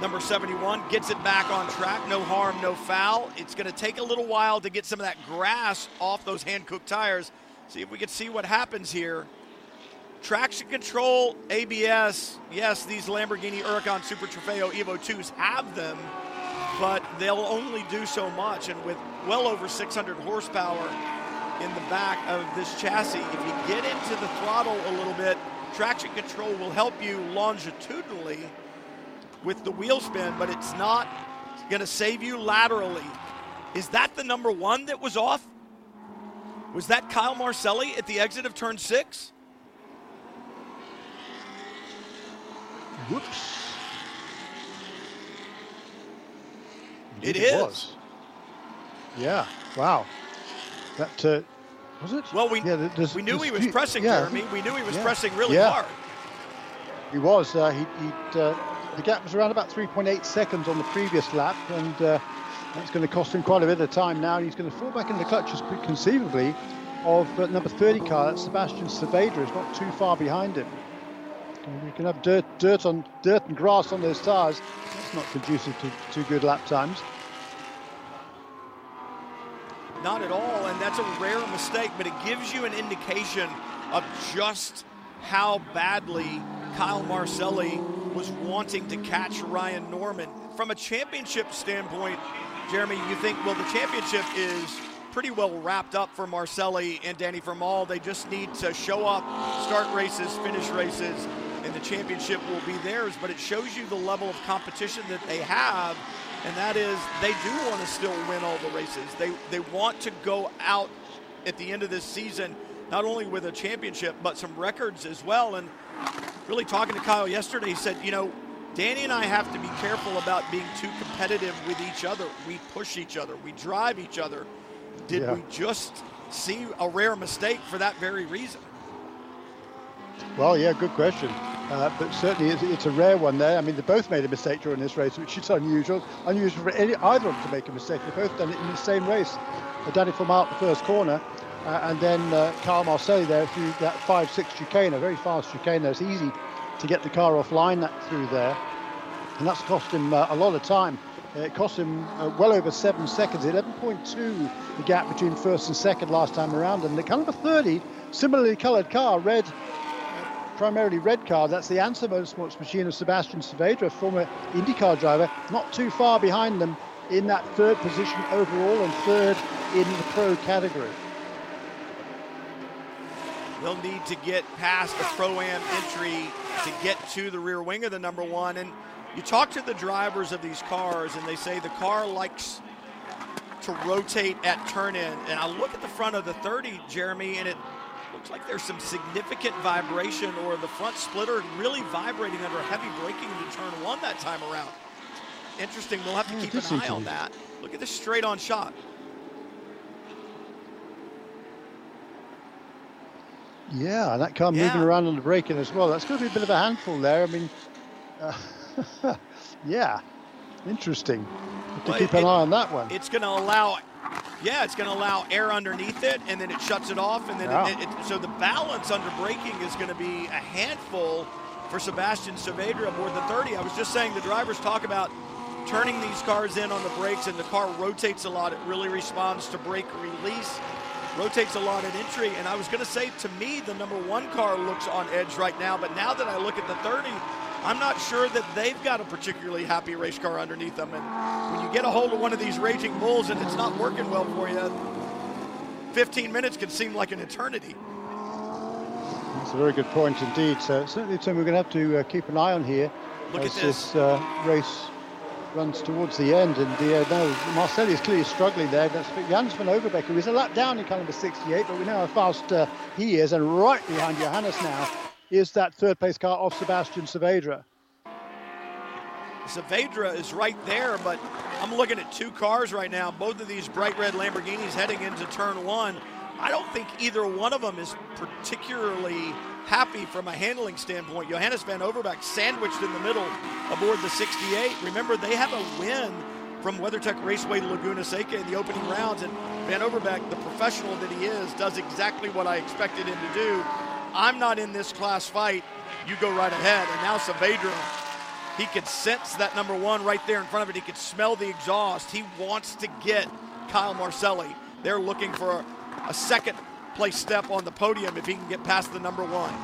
number 71 gets it back on track. No harm, no foul. It's going to take a little while to get some of that grass off those hand cooked tires. See if we can see what happens here. Traction control, ABS. Yes, these Lamborghini Huracan Super Trofeo Evo 2s have them, but they'll only do so much. And with well over 600 horsepower in the back of this chassis, if you get into the throttle a little bit, traction control will help you longitudinally with the wheel spin, but it's not going to save you laterally. Is that the number one that was off? Was that Kyle Marcelli at the exit of turn six? Whoops. It, it is. Was. Yeah. Wow. That uh, was it? Well, we yeah, there's, we knew there's he was pressing, yeah, Jeremy. We knew he was yeah, pressing really yeah. hard. He was. Uh, he, he'd, uh, the gap was around about 3.8 seconds on the previous lap, and uh, that's going to cost him quite a bit of time now. And he's going to fall back in the clutches conceivably of uh, number 30 car. That's Sebastian Saavedra. Is not too far behind him. And You can have dirt, dirt on dirt and grass on those tires. That's not conducive to, to good lap times. Not at all, and that's a rare mistake, but it gives you an indication of just how badly Kyle Marcelli was wanting to catch Ryan Norman. From a championship standpoint, Jeremy, you think, well, the championship is pretty well wrapped up for Marcelli and Danny Formal. They just need to show up, start races, finish races, and the championship will be theirs. But it shows you the level of competition that they have and that is they do want to still win all the races. They they want to go out at the end of this season not only with a championship but some records as well. And really talking to Kyle yesterday, he said, you know, Danny and I have to be careful about being too competitive with each other. We push each other, we drive each other. Did Yeah. we just see a rare mistake for that very reason? Well, yeah, good question. Uh, but certainly it's, it's a rare one there. I mean, they both made a mistake during this race, which is unusual. Unusual for any, either of them to make a mistake. They've both done it in the same race. Uh, Danny from out the first corner, uh, and then uh, Kyle Marcelli there through that 5-6 chicane, a very fast chicane there. It's easy to get the car offline that through there. And that's cost him uh, a lot of time. It cost him uh, well over seven seconds, 11.2 the gap between first and second last time around. And the kind of a 30, similarly coloured car, red, primarily red car, that's the Ansa Motorsports machine of Sebastian Saavedra, former IndyCar driver, not too far behind them in that third position overall and third in the pro category. They'll need to get past the Pro-Am entry to get to the rear wing of the number one. And you talk to the drivers of these cars, and they say the car likes to rotate at turn in. And I look at the front of the 30, Jeremy, and it looks like there's some significant vibration or the front splitter really vibrating under heavy braking into turn one that time around. Interesting. We'll have to keep an eye on that. Look at this straight on shot. Yeah, that car yeah. moving around on the braking as well. That's going to be a bit of a handful there. I mean, uh, yeah, interesting. to well, keep it, an eye on that one. It's going to allow, yeah, it's going to allow air underneath it, and then it shuts it off, and then it, it, so the balance under braking is going to be a handful for Sebastian Saavedra aboard the 30. I was just saying the drivers talk about turning these cars in on the brakes, and the car rotates a lot. It really responds to brake release rotates a lot at entry. And I was going to say, to me, the number one car looks on edge right now. But now that I look at the 30, I'm not sure that they've got a particularly happy race car underneath them. And when you get a hold of one of these raging bulls and it's not working well for you, 15 minutes can seem like an eternity. That's a very good point indeed. So certainly something we're going to have to uh, keep an eye on here Look as this, this uh, race runs towards the end. And uh, no, Marcelli is clearly struggling there. That's Jans van Overbeek, who is a lap down in kind of a 68, but we know how fast uh, he is. And right behind Johannes now is that third place car of Sebastian Saavedra. Saavedra is right there, but I'm looking at two cars right now, both of these bright red Lamborghinis heading into turn one. I don't think either one of them is particularly happy from a handling standpoint. Johannes van Overbeek sandwiched in the middle aboard the 68. Remember, they have a win from WeatherTech Raceway Laguna Seca in the opening rounds, and Van Overbeek, the professional that he is, does exactly what I expected him to do. I'm not in this class fight. You go right ahead. And now Saavedra, he could sense that number one right there in front of it. He could smell the exhaust. He wants to get Kyle Marcelli. They're looking for a, a second place step on the podium if he can get past the number one.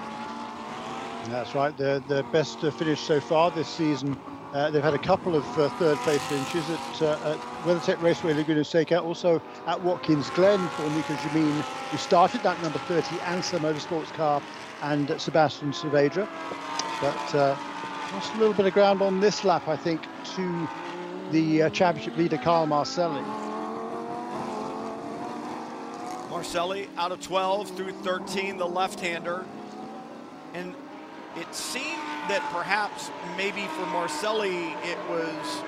That's right. The the best finish so far this season. Uh, they've had a couple of uh, third place finishes at, uh, at WeatherTech Raceway Laguna Seca, also at Watkins Glen for Nico Jamin, who started that number 30 Ansa Motorsports car, and Sebastian Saavedra. But uh, lost a little bit of ground on this lap, I think, to the uh, championship leader Kyle Marcelli. Marcelli out of 12 through 13, the left-hander. And it seemed that perhaps maybe for Marcelli it was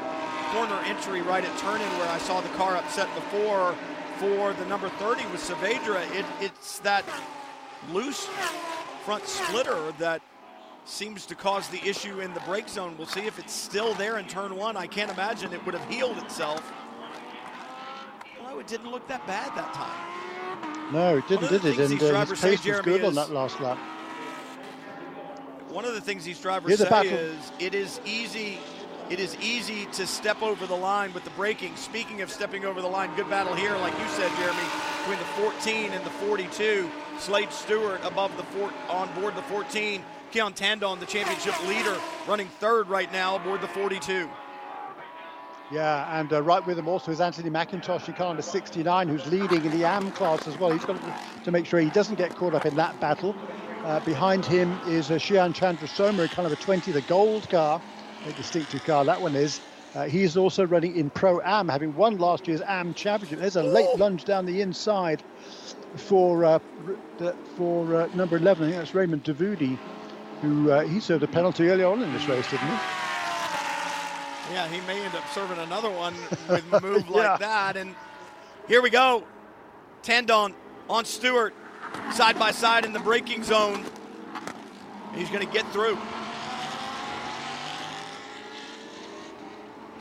corner entry right at turn in where I saw the car upset before. For the number 30 with Saavedra, it, it's that loose front splitter that seems to cause the issue in the brake zone. We'll see if it's still there in turn one. I can't imagine it would have healed itself. Well, it didn't look that bad that time. No, it didn't, did it? And uh, his pace was good on that last lap. One of the things these drivers say is it is easy it is easy to step over the line with the braking. Speaking of stepping over the line, good battle here, like you said, Jeremy, between the 14 and the 42. Slade Stewart above the fort, on board the 14. Keon Tandon, the championship leader, running third right now aboard the 42. Yeah, and uh, right with him also is Anthony McIntosh in car number 69, who's leading in the AM class as well. He's got to make sure he doesn't get caught up in that battle. Uh, behind him is uh, Shihan Chandrasoma kind of a 20, the gold car, a distinctive car that one is. Uh, he's also running in Pro Am, having won last year's Am Championship. There's a late lunge down the inside for uh, for uh, number 11. I think that's Raymond Davudi, who uh, he served a penalty early on in this race, didn't he? Yeah, he may end up serving another one with a move yeah. like that. And here we go. Tandon on Stewart, side by side in the braking zone. He's going to get through.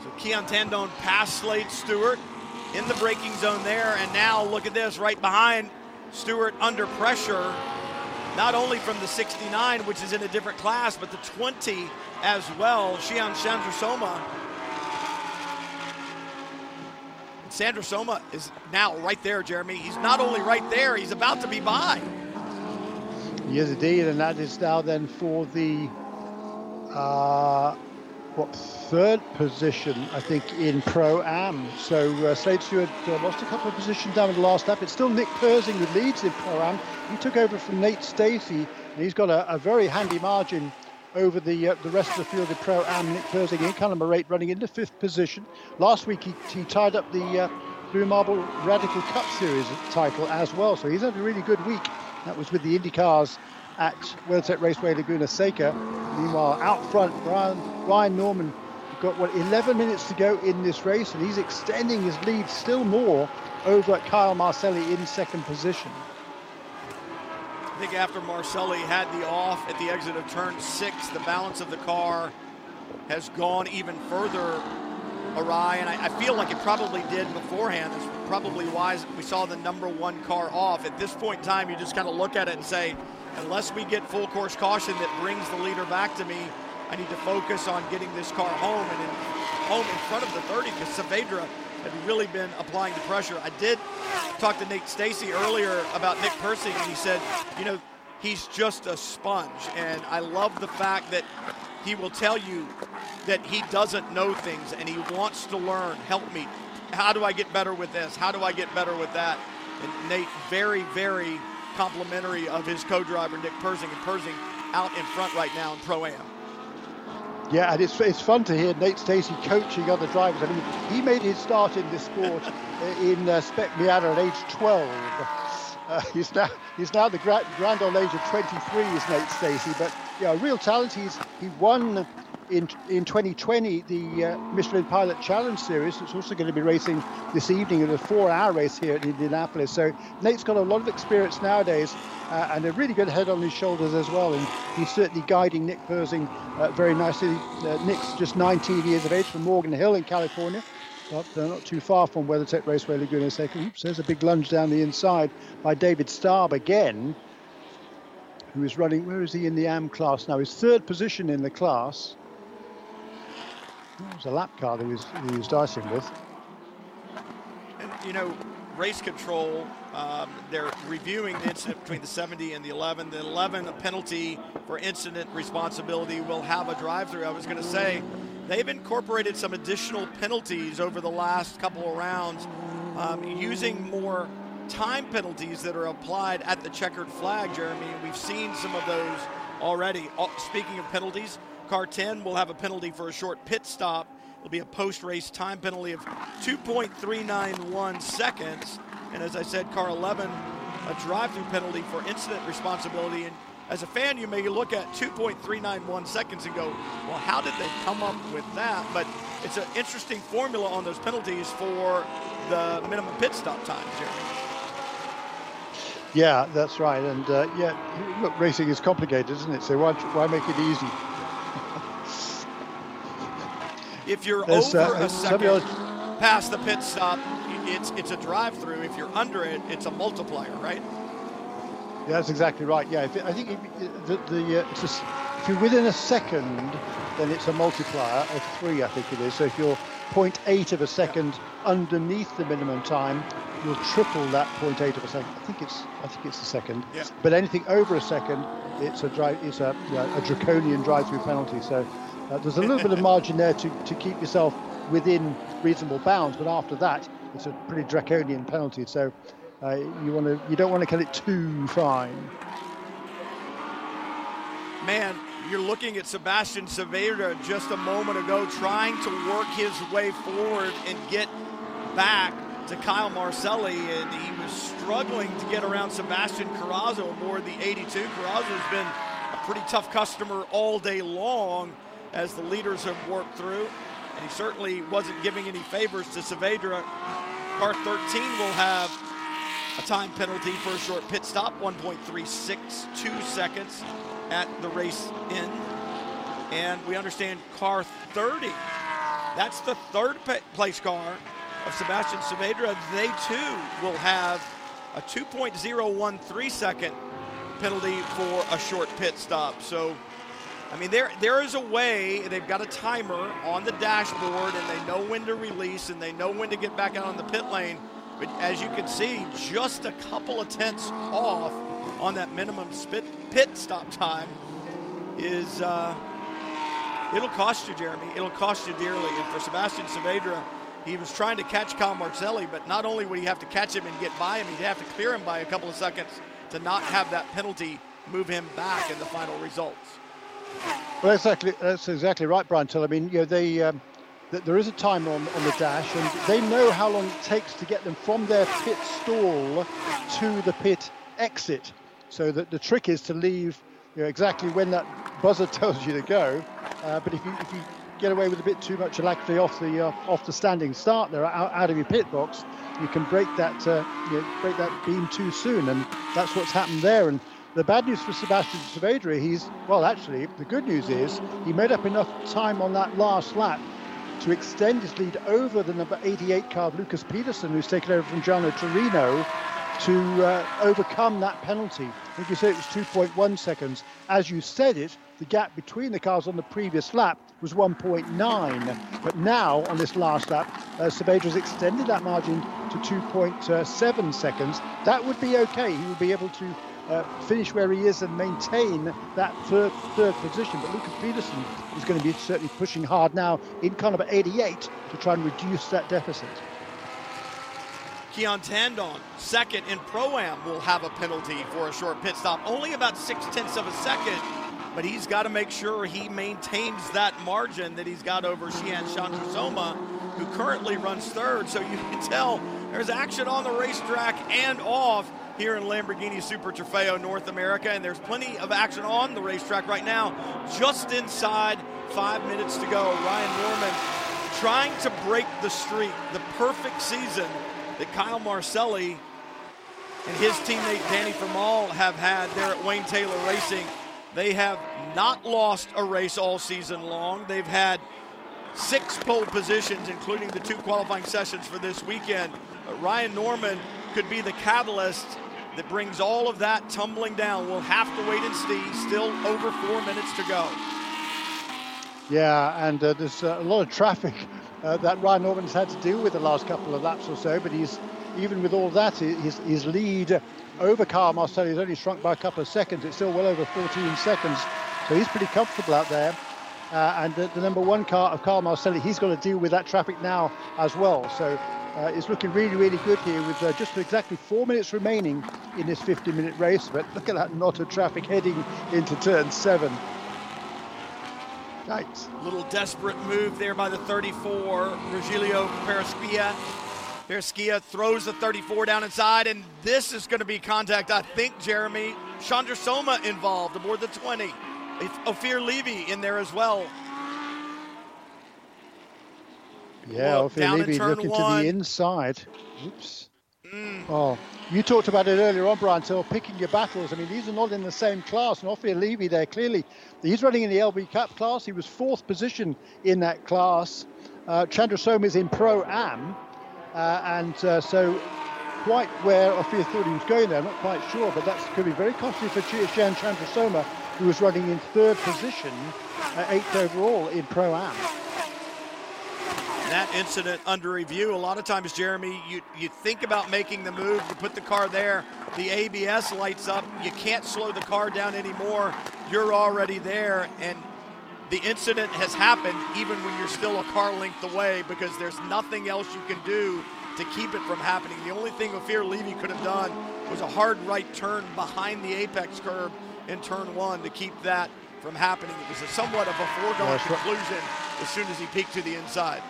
So Keon Tandon past Slade Stewart in the braking zone there. And now look at this right behind Stewart under pressure. Not only from the 69, which is in a different class, but the 20 as well. Shihan Chandrasoma Chandrasoma is now right there, Jeremy. He's not only right there, he's about to be by. Yes, indeed, and that is now then for the uh, what third position, I think, in Pro Am. So uh, Slade Stewart uh, lost a couple of positions down in the last lap. It's still Nick Persing who leads in Pro Am. He took over from Nate Stacy, and he's got a, a very handy margin over the uh, the rest of the field in Pro Am. Nick Persing in Callum Rate running into fifth position. Last week he, he tied up the uh, Blue Marble Radical Cup Series title as well, so he's had a really good week. That was with the IndyCars at WeatherTech Raceway Laguna Seca. Meanwhile, out front, Ryan, Ryan Norman got what 11 minutes to go in this race, and he's extending his lead still more over at Kyle Marcelli in second position. I think after Marcelli had the off at the exit of turn six, the balance of the car has gone even further awry, and I, I feel like it probably did beforehand. It's probably why we saw the number one car off. At this point in time, you just kind of look at it and say, unless we get full course caution that brings the leader back to me, I need to focus on getting this car home and in, home in front of the 30 because Saavedra had really been applying the pressure. I did talk to Nate Stacy earlier about Nick Persing, and he said, you know, he's just a sponge. And I love the fact that he will tell you that he doesn't know things and he wants to learn. Help me. How do I get better with this? How do I get better with that? And Nate, very, very complimentary of his co-driver Nick Persing, and Persing out in front right now in Pro Am. Yeah, and it's, it's fun to hear Nate Stacy coaching other drivers. I mean, he made his start in this sport in uh, Spec Miata at age 12. Uh, he's now he's now the grand, grand old age of 23 is Nate Stacy, but yeah, real talent. He's he won in in 2020 the uh, Michelin Pilot Challenge Series. It's also going to be racing this evening in a four-hour race here at Indianapolis. So Nate's got a lot of experience nowadays uh, and a really good head on his shoulders as well. And he's certainly guiding Nick Persing uh, very nicely. Uh, Nick's just 19 years of age from Morgan Hill in California. But they're not too far from WeatherTech Raceway Laguna Seca. Oops, there's a big lunge down the inside by David Staub again, who is running, where is he in the AM class now? His third position in the class. It was a lap car that he was, he was dicing with. And, you know, race control, um, they're reviewing the incident between the 70 and the 11. The 11, a penalty for incident responsibility, will have a drive-through. I was going to say, they've incorporated some additional penalties over the last couple of rounds um, using more time penalties that are applied at the checkered flag, Jeremy. We've seen some of those already. Speaking of penalties, Car 10 will have a penalty for a short pit stop. It'll be a post-race time penalty of 2.391 seconds. And as I said, car 11, a drive-through penalty for incident responsibility. And as a fan, you may look at 2.391 seconds and go, well, how did they come up with that? But it's an interesting formula on those penalties for the minimum pit stop time. Yeah, that's right. And uh, yeah, look, racing is complicated, isn't it? So why, why make it easy? If you're There's, over uh, a second past the pit stop, it's it's a drive-through. If you're under it, it's a multiplier, right? Yeah, that's exactly right. Yeah, if it, I think if, the, the uh, a, if you're within a second, then it's a multiplier of three. I think it is. So if you're 0.8 of a second yeah. underneath the minimum time, you'll triple that 0.8 of a second. I think it's I think it's a second. Yeah. But anything over a second, it's a drive. It's a, you know, a draconian drive-through penalty. So uh, there's a little bit of margin there to, to keep yourself within reasonable bounds, but after that, it's a pretty draconian penalty. So uh, you want to you don't want to cut it too fine. Man, you're looking at Sebastian Saavedra just a moment ago, trying to work his way forward and get back to Kyle Marcelli, and he was struggling to get around Sebastian Carrazzo aboard the 82. Carrazzo's been a pretty tough customer all day long as the leaders have worked through. And he certainly wasn't giving any favors to Saavedra. Car 13 will have a time penalty for a short pit stop, 1.362 seconds at the race end. And we understand car 30, that's the third place car of Sebastian Saavedra. They too will have a 2.013 second penalty for a short pit stop. So I mean, there there is a way. They've got a timer on the dashboard, and they know when to release, and they know when to get back out on the pit lane. But as you can see, just a couple of tenths off on that minimum spit, pit stop time is uh, it'll cost you, Jeremy. It'll cost you dearly. And for Sebastian Saavedra, he was trying to catch Kyle Marcelli, but not only would he have to catch him and get by him, he'd have to clear him by a couple of seconds to not have that penalty move him back in the final results. Well, exactly. That's exactly right, Brian. Till I mean, you know, they um, th- there is a timer on, on the dash, and they know how long it takes to get them from their pit stall to the pit exit. So that the trick is to leave you know, exactly when that buzzer tells you to go. Uh, but if you if you get away with a bit too much alacrity off the uh, off the standing start there out, out of your pit box, you can break that uh, you know, break that beam too soon, and that's what's happened there. And the bad news for Sebastian Saavedra, he's well, actually, the good news is he made up enough time on that last lap to extend his lead over the number 88 car of Lucas Peterson, who's taken over from Giano Taurino, to uh, overcome that penalty. I think you said it was 2.1 seconds. As you said it, the gap between the cars on the previous lap was 1.9. But now, on this last lap, uh, has extended that margin to 2.7 seconds. That would be okay. He would be able to uh, finish where he is and maintain that third third position. But Lucas Peterson is going to be certainly pushing hard now in kind of 88 to try and reduce that deficit. Keon Tandon, second in Pro Am, will have a penalty for a short pit stop. Only about six tenths of a second, but he's got to make sure he maintains that margin that he's got over Shihan Chandrasoma, who currently runs third. So you can tell there's action on the racetrack and off here in Lamborghini Super Trofeo North America, and there's plenty of action on the racetrack right now. Just inside five minutes to go, Ryan Norman trying to break the streak, the perfect season that Kyle Marcelli and his teammate Danny Formal have had there at Wayne Taylor Racing. They have not lost a race all season long. They've had six pole positions, including the two qualifying sessions for this weekend. But Ryan Norman could be the catalyst that brings all of that tumbling down. We'll have to wait and see. Still over four minutes to go. Yeah, and uh, there's uh, a lot of traffic uh, that Ryan Norman's had to deal with the last couple of laps or so, but he's even with all that, his, his lead over Kyle Marcelli has only shrunk by a couple of seconds. It's still well over 14 seconds, so he's pretty comfortable out there. Uh, and the, the, number one car of Kyle Marcelli, he's got to deal with that traffic now as well. So uh, it's looking really, really good here with uh, just exactly four minutes remaining in this 50-minute race. But look at that knot of traffic heading into turn seven. Nice. Little desperate move there by the 34, Rogelio Peresquia. Peresquia throws the 34 down inside, and this is going to be contact, I think, Jeremy. Chandrasoma involved aboard the 20. Ophir Levy in there as well. Yeah, Ophir Levy looking one. to the inside. Oops. Mm. Oh, you talked about it earlier on, Brian. So picking your battles. I mean, these are not in the same class. And Ophir Levy there clearly, he's running in the LB Cup class. He was fourth position in that class. Uh, Chandrasoma is in Pro Am, uh, and uh, so quite where Ophir thought he was going there. I'm not quite sure, but that's going to be very costly for Shihan Chandrasoma, who was running in third position, uh, eighth overall in Pro Am that incident under review. A lot of times, Jeremy, you, you think about making the move, you put the car there, the ABS lights up, you can't slow the car down anymore, you're already there, and the incident has happened even when you're still a car length away because there's nothing else you can do to keep it from happening. The only thing Ophir Levy could have done was a hard right turn behind the apex curb in turn one to keep that from happening. It was a somewhat of a foregone conclusion as soon as he peeked to the inside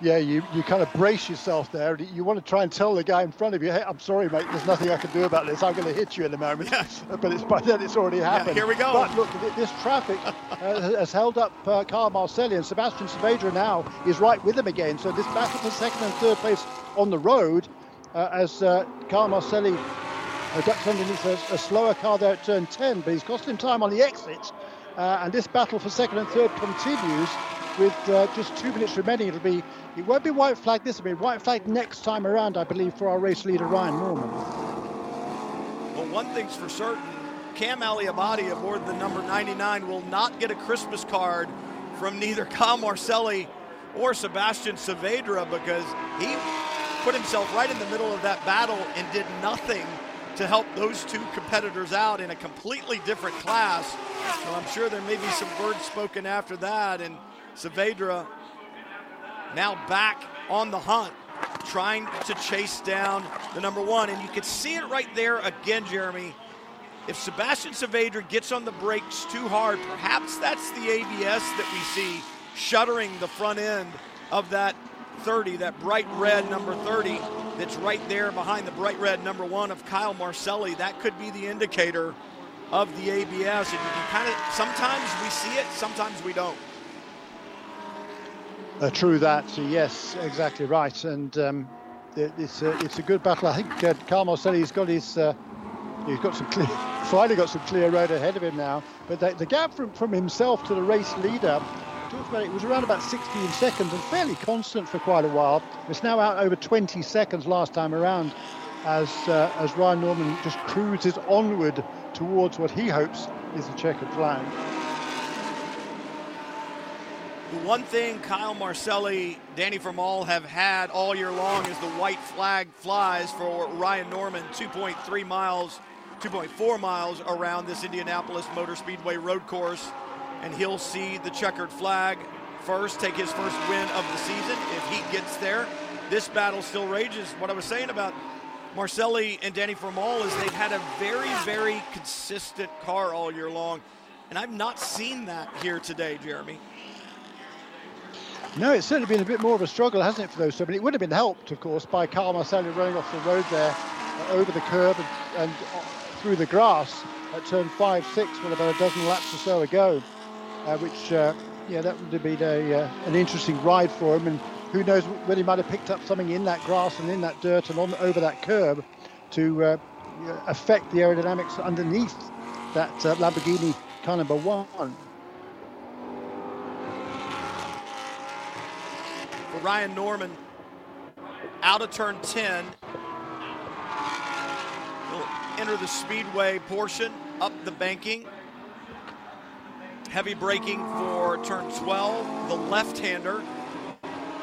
yeah, you, you kind of brace yourself there. You want to try and tell the guy in front of you, hey, I'm sorry, mate, there's nothing I can do about this. I'm going to hit you in a moment. Yes. But it's by then it's already happened. Yeah, here we go. But look, this traffic uh, has held up uh, Kyle Marcelli, and Sebastian Saavedra now is right with him again. So this battle for second and third place on the road uh, as uh, Kyle Marcelli uh, ducks underneath a, a, slower car there at turn 10, but he's cost him time on the exit. Uh, and this battle for second and third continues with uh, just two minutes remaining. It'll be it won't be white flag this will be white flag next time around, I believe, for our race leader Ryan Norman. Well, one thing's for certain, Cam Aliabati aboard the number 99 will not get a Christmas card from neither Kyle Marcelli or Sebastian Saavedra because he put himself right in the middle of that battle and did nothing to help those two competitors out in a completely different class. So I'm sure there may be some words spoken after that. And Saavedra now back on the hunt, trying to chase down the number one. And you can see it right there again, Jeremy. If Sebastian Saavedra gets on the brakes too hard, perhaps that's the ABS that we see shuttering the front end of that 30, that bright red number 30 that's right there behind the bright red number one of Kyle Marcelli. That could be the indicator of the ABS. And you can kind of, sometimes we see it, sometimes we don't. Uh, true that, yes, exactly right. And um, it, it's, a, it's a good battle. I think uh, Kyle Marcelli's got his, uh, he's got some clear, finally got some clear road ahead of him now. But the, the gap from, from himself to the race leader it was around about 16 seconds and fairly constant for quite a while. It's now out over 20 seconds last time around as uh, as Ryan Norman just cruises onward towards what he hopes is the checkered flag. The one thing Kyle Marcelli, Danny Formal have had all year long is the white flag flies for Ryan Norman, 2.3 miles, 2.4 miles around this Indianapolis Motor Speedway road course and he'll see the checkered flag first, take his first win of the season if he gets there. This battle still rages. What I was saying about Marcelli and Danny Formal is they've had a very, very consistent car all year long, and I've not seen that here today, Jeremy. No, it's certainly been a bit more of a struggle, hasn't it, for those two? But it would have been helped, of course, by Kyle Marcelli running off the road there, uh, over the curb and, and uh, through the grass at turn five, six, with about a dozen laps or so ago uh, which uh, yeah, that would have been a, uh, an interesting ride for him. And who knows whether he might have picked up something in that grass and in that dirt and on over that curb to uh, affect the aerodynamics underneath that uh, Lamborghini car number one. For Ryan Norman, out of turn 10, he'll enter the speedway portion, up the banking. Heavy braking for turn 12, the left-hander.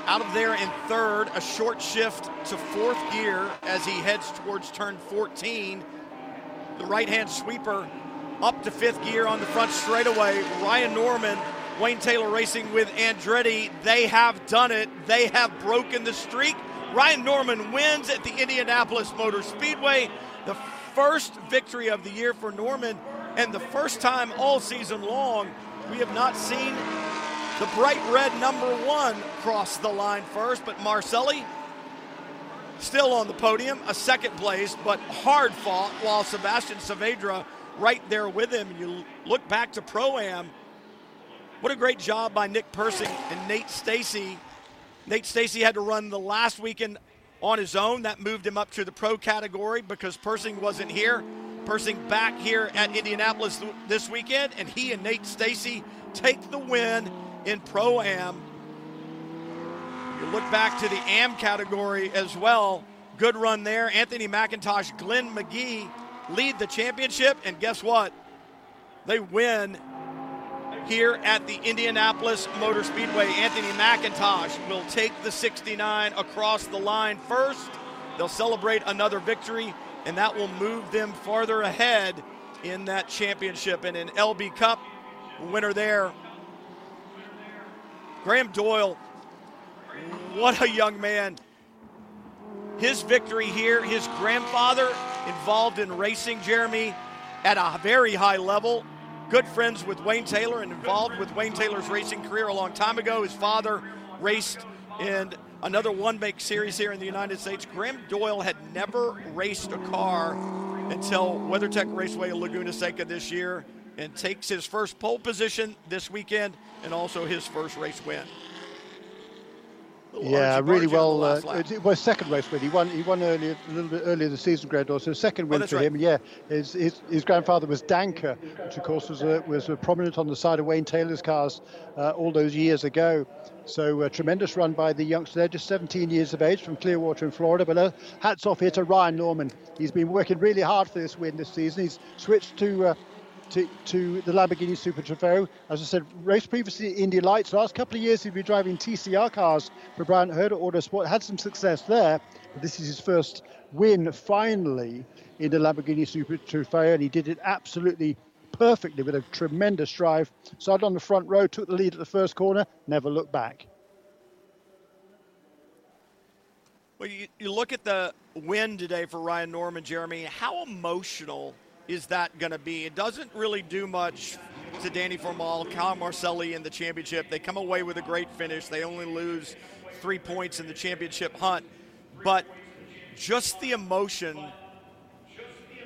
Out of there in third, a short shift to fourth gear as he heads towards turn 14. The right-hand sweeper up to fifth gear on the front straightaway. Ryan Norman, Wayne Taylor Racing with Andretti. They have done it. They have broken the streak. Ryan Norman wins at the Indianapolis Motor Speedway. The first victory of the year for Norman and the first time all season long, we have not seen the bright red number one cross the line first, but Marcelli still on the podium, a second place, but hard fought, while Sebastian Saavedra right there with him. You look back to Pro Am. What a great job by Nick Persing and Nate Stacy. Nate Stacy had to run the last weekend on his own. That moved him up to the pro category because Persing wasn't here. Persing back here at Indianapolis this weekend, and he and Nate Stacy take the win in Pro Am. You look back to the Am category as well. Good run there. Anthony McIntosh, Glenn McGee lead the championship, and guess what? They win here at the Indianapolis Motor Speedway. Anthony McIntosh will take the 69 across the line first. They'll celebrate another victory and that will move them farther ahead in that championship. And in LB Cup, winner there, Graham Doyle. What a young man. His victory here, his grandfather involved in racing, Jeremy, at a very high level. Good friends with Wayne Taylor and involved with Wayne Taylor's racing career a long time ago. His father raced in another one make series here in the United States. Graham Doyle had never raced a car until WeatherTech Raceway Laguna Seca this year and takes his first pole position this weekend and also his first race win. Yeah, really well. Uh, it was second race win. He won. He won earlier, a little bit earlier the season, Greg. So second oh, win oh, for right. him. Yeah, his, his, his grandfather was Danker, which of course was a, was a prominent on the side of Wayne Taylor's cars uh, all those years ago. So a tremendous run by the youngster there, just 17 years of age from Clearwater in Florida. But uh, hats off here to Ryan Norman. He's been working really hard for this win this season. He's switched to uh, to, to the Lamborghini Super Trofeo. As I said, raced previously in Indy Lights. Last couple of years, he'd been driving TCR cars for Bryan Herta Autosport. Had some success there. But this is his first win, finally, in the Lamborghini Super Trofeo, and he did it absolutely perfectly with a tremendous drive. Started on the front row, took the lead at the first corner, never looked back. Well, you, you look at the win today for Ryan Norman, Jeremy. How emotional is that going to be? It doesn't really do much to Danny Formal, Kyle Marcelli in the championship. They come away with a great finish. They only lose three points in the championship hunt. But just the emotion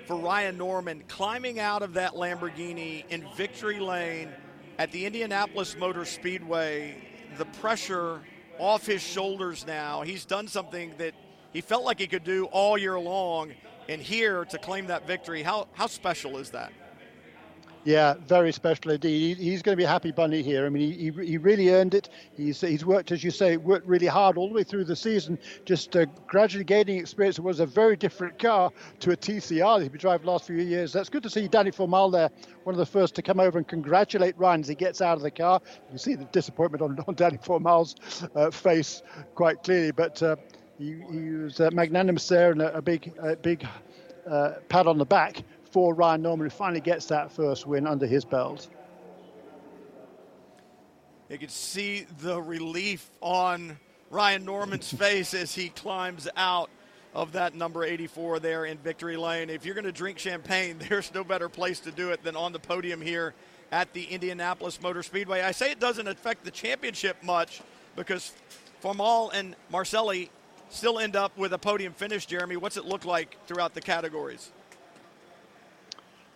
for Ryan Norman climbing out of that Lamborghini in victory lane at the Indianapolis Motor Speedway, the pressure off his shoulders now. He's done something that he felt like he could do all year long and here to claim that victory. How, how special is that? Yeah, very special indeed. He's going to be a happy bunny here. I mean, he, he, really earned it. He's, he's worked, as you say, worked really hard all the way through the season, just uh, gradually gaining experience. It was a very different car to a TCR that he's been driving the last few years. That's good to see Danny Formal there, one of the first to come over and congratulate Ryan as he gets out of the car. You see the disappointment on, on Danny Formal's uh, face quite clearly, but uh, he, he was uh, magnanimous there and a, a big, a big uh, pat on the back for Ryan Norman, who finally gets that first win under his belt. You can see the relief on Ryan Norman's face as he climbs out of that number 84 there in victory lane. If you're going to drink champagne, there's no better place to do it than on the podium here at the Indianapolis Motor Speedway. I say it doesn't affect the championship much because Formal and Marcelli still end up with a podium finish, Jeremy. What's it look like throughout the categories?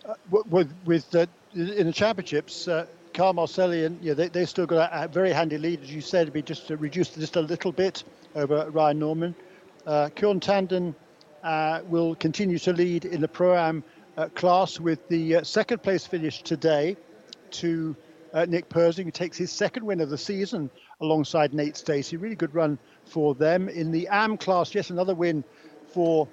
Uh, with with uh, in the championships, uh, Kyle Marcelli and yeah, they they still got a, very handy lead, as you said, be just reduced just a little bit over Ryan Norman. Uh, Kjorn Tanden uh, will continue to lead in the pro am uh, class with the uh, second place finish today to Nick Persing, who takes his second win of the season alongside Nate Stacy. Really good run for them. In the AM class, yes, another win for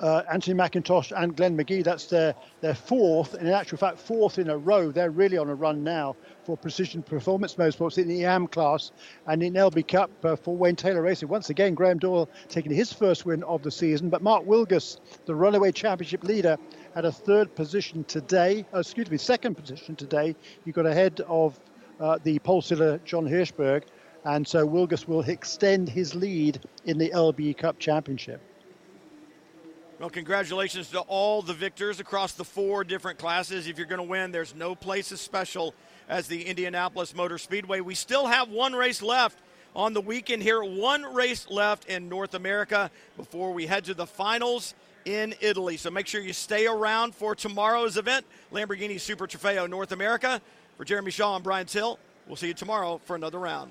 uh, Anthony McIntosh and Glenn McGee. That's their, their fourth, and in actual fact, fourth in a row. They're really on a run now for Precision Performance Motorsports in the AM class and in LB Cup uh, for Wayne Taylor Racing. Once again, Graham Doyle taking his first win of the season, but Mark Wilgus, the runaway championship leader, had a third position today, uh, excuse me, second position today. He got ahead of uh, the pole sitter John Hirschberg and so Wilgus will extend his lead in the LB Cup Championship. Well, congratulations to all the victors across the four different classes. If you're going to win, there's no place as special as the Indianapolis Motor Speedway. We still have one race left on the weekend here, one race left in North America before we head to the finals in Italy. So make sure you stay around for tomorrow's event, Lamborghini Super Trofeo North America. For Jeremy Shaw and Brian Till, we'll see you tomorrow for another round.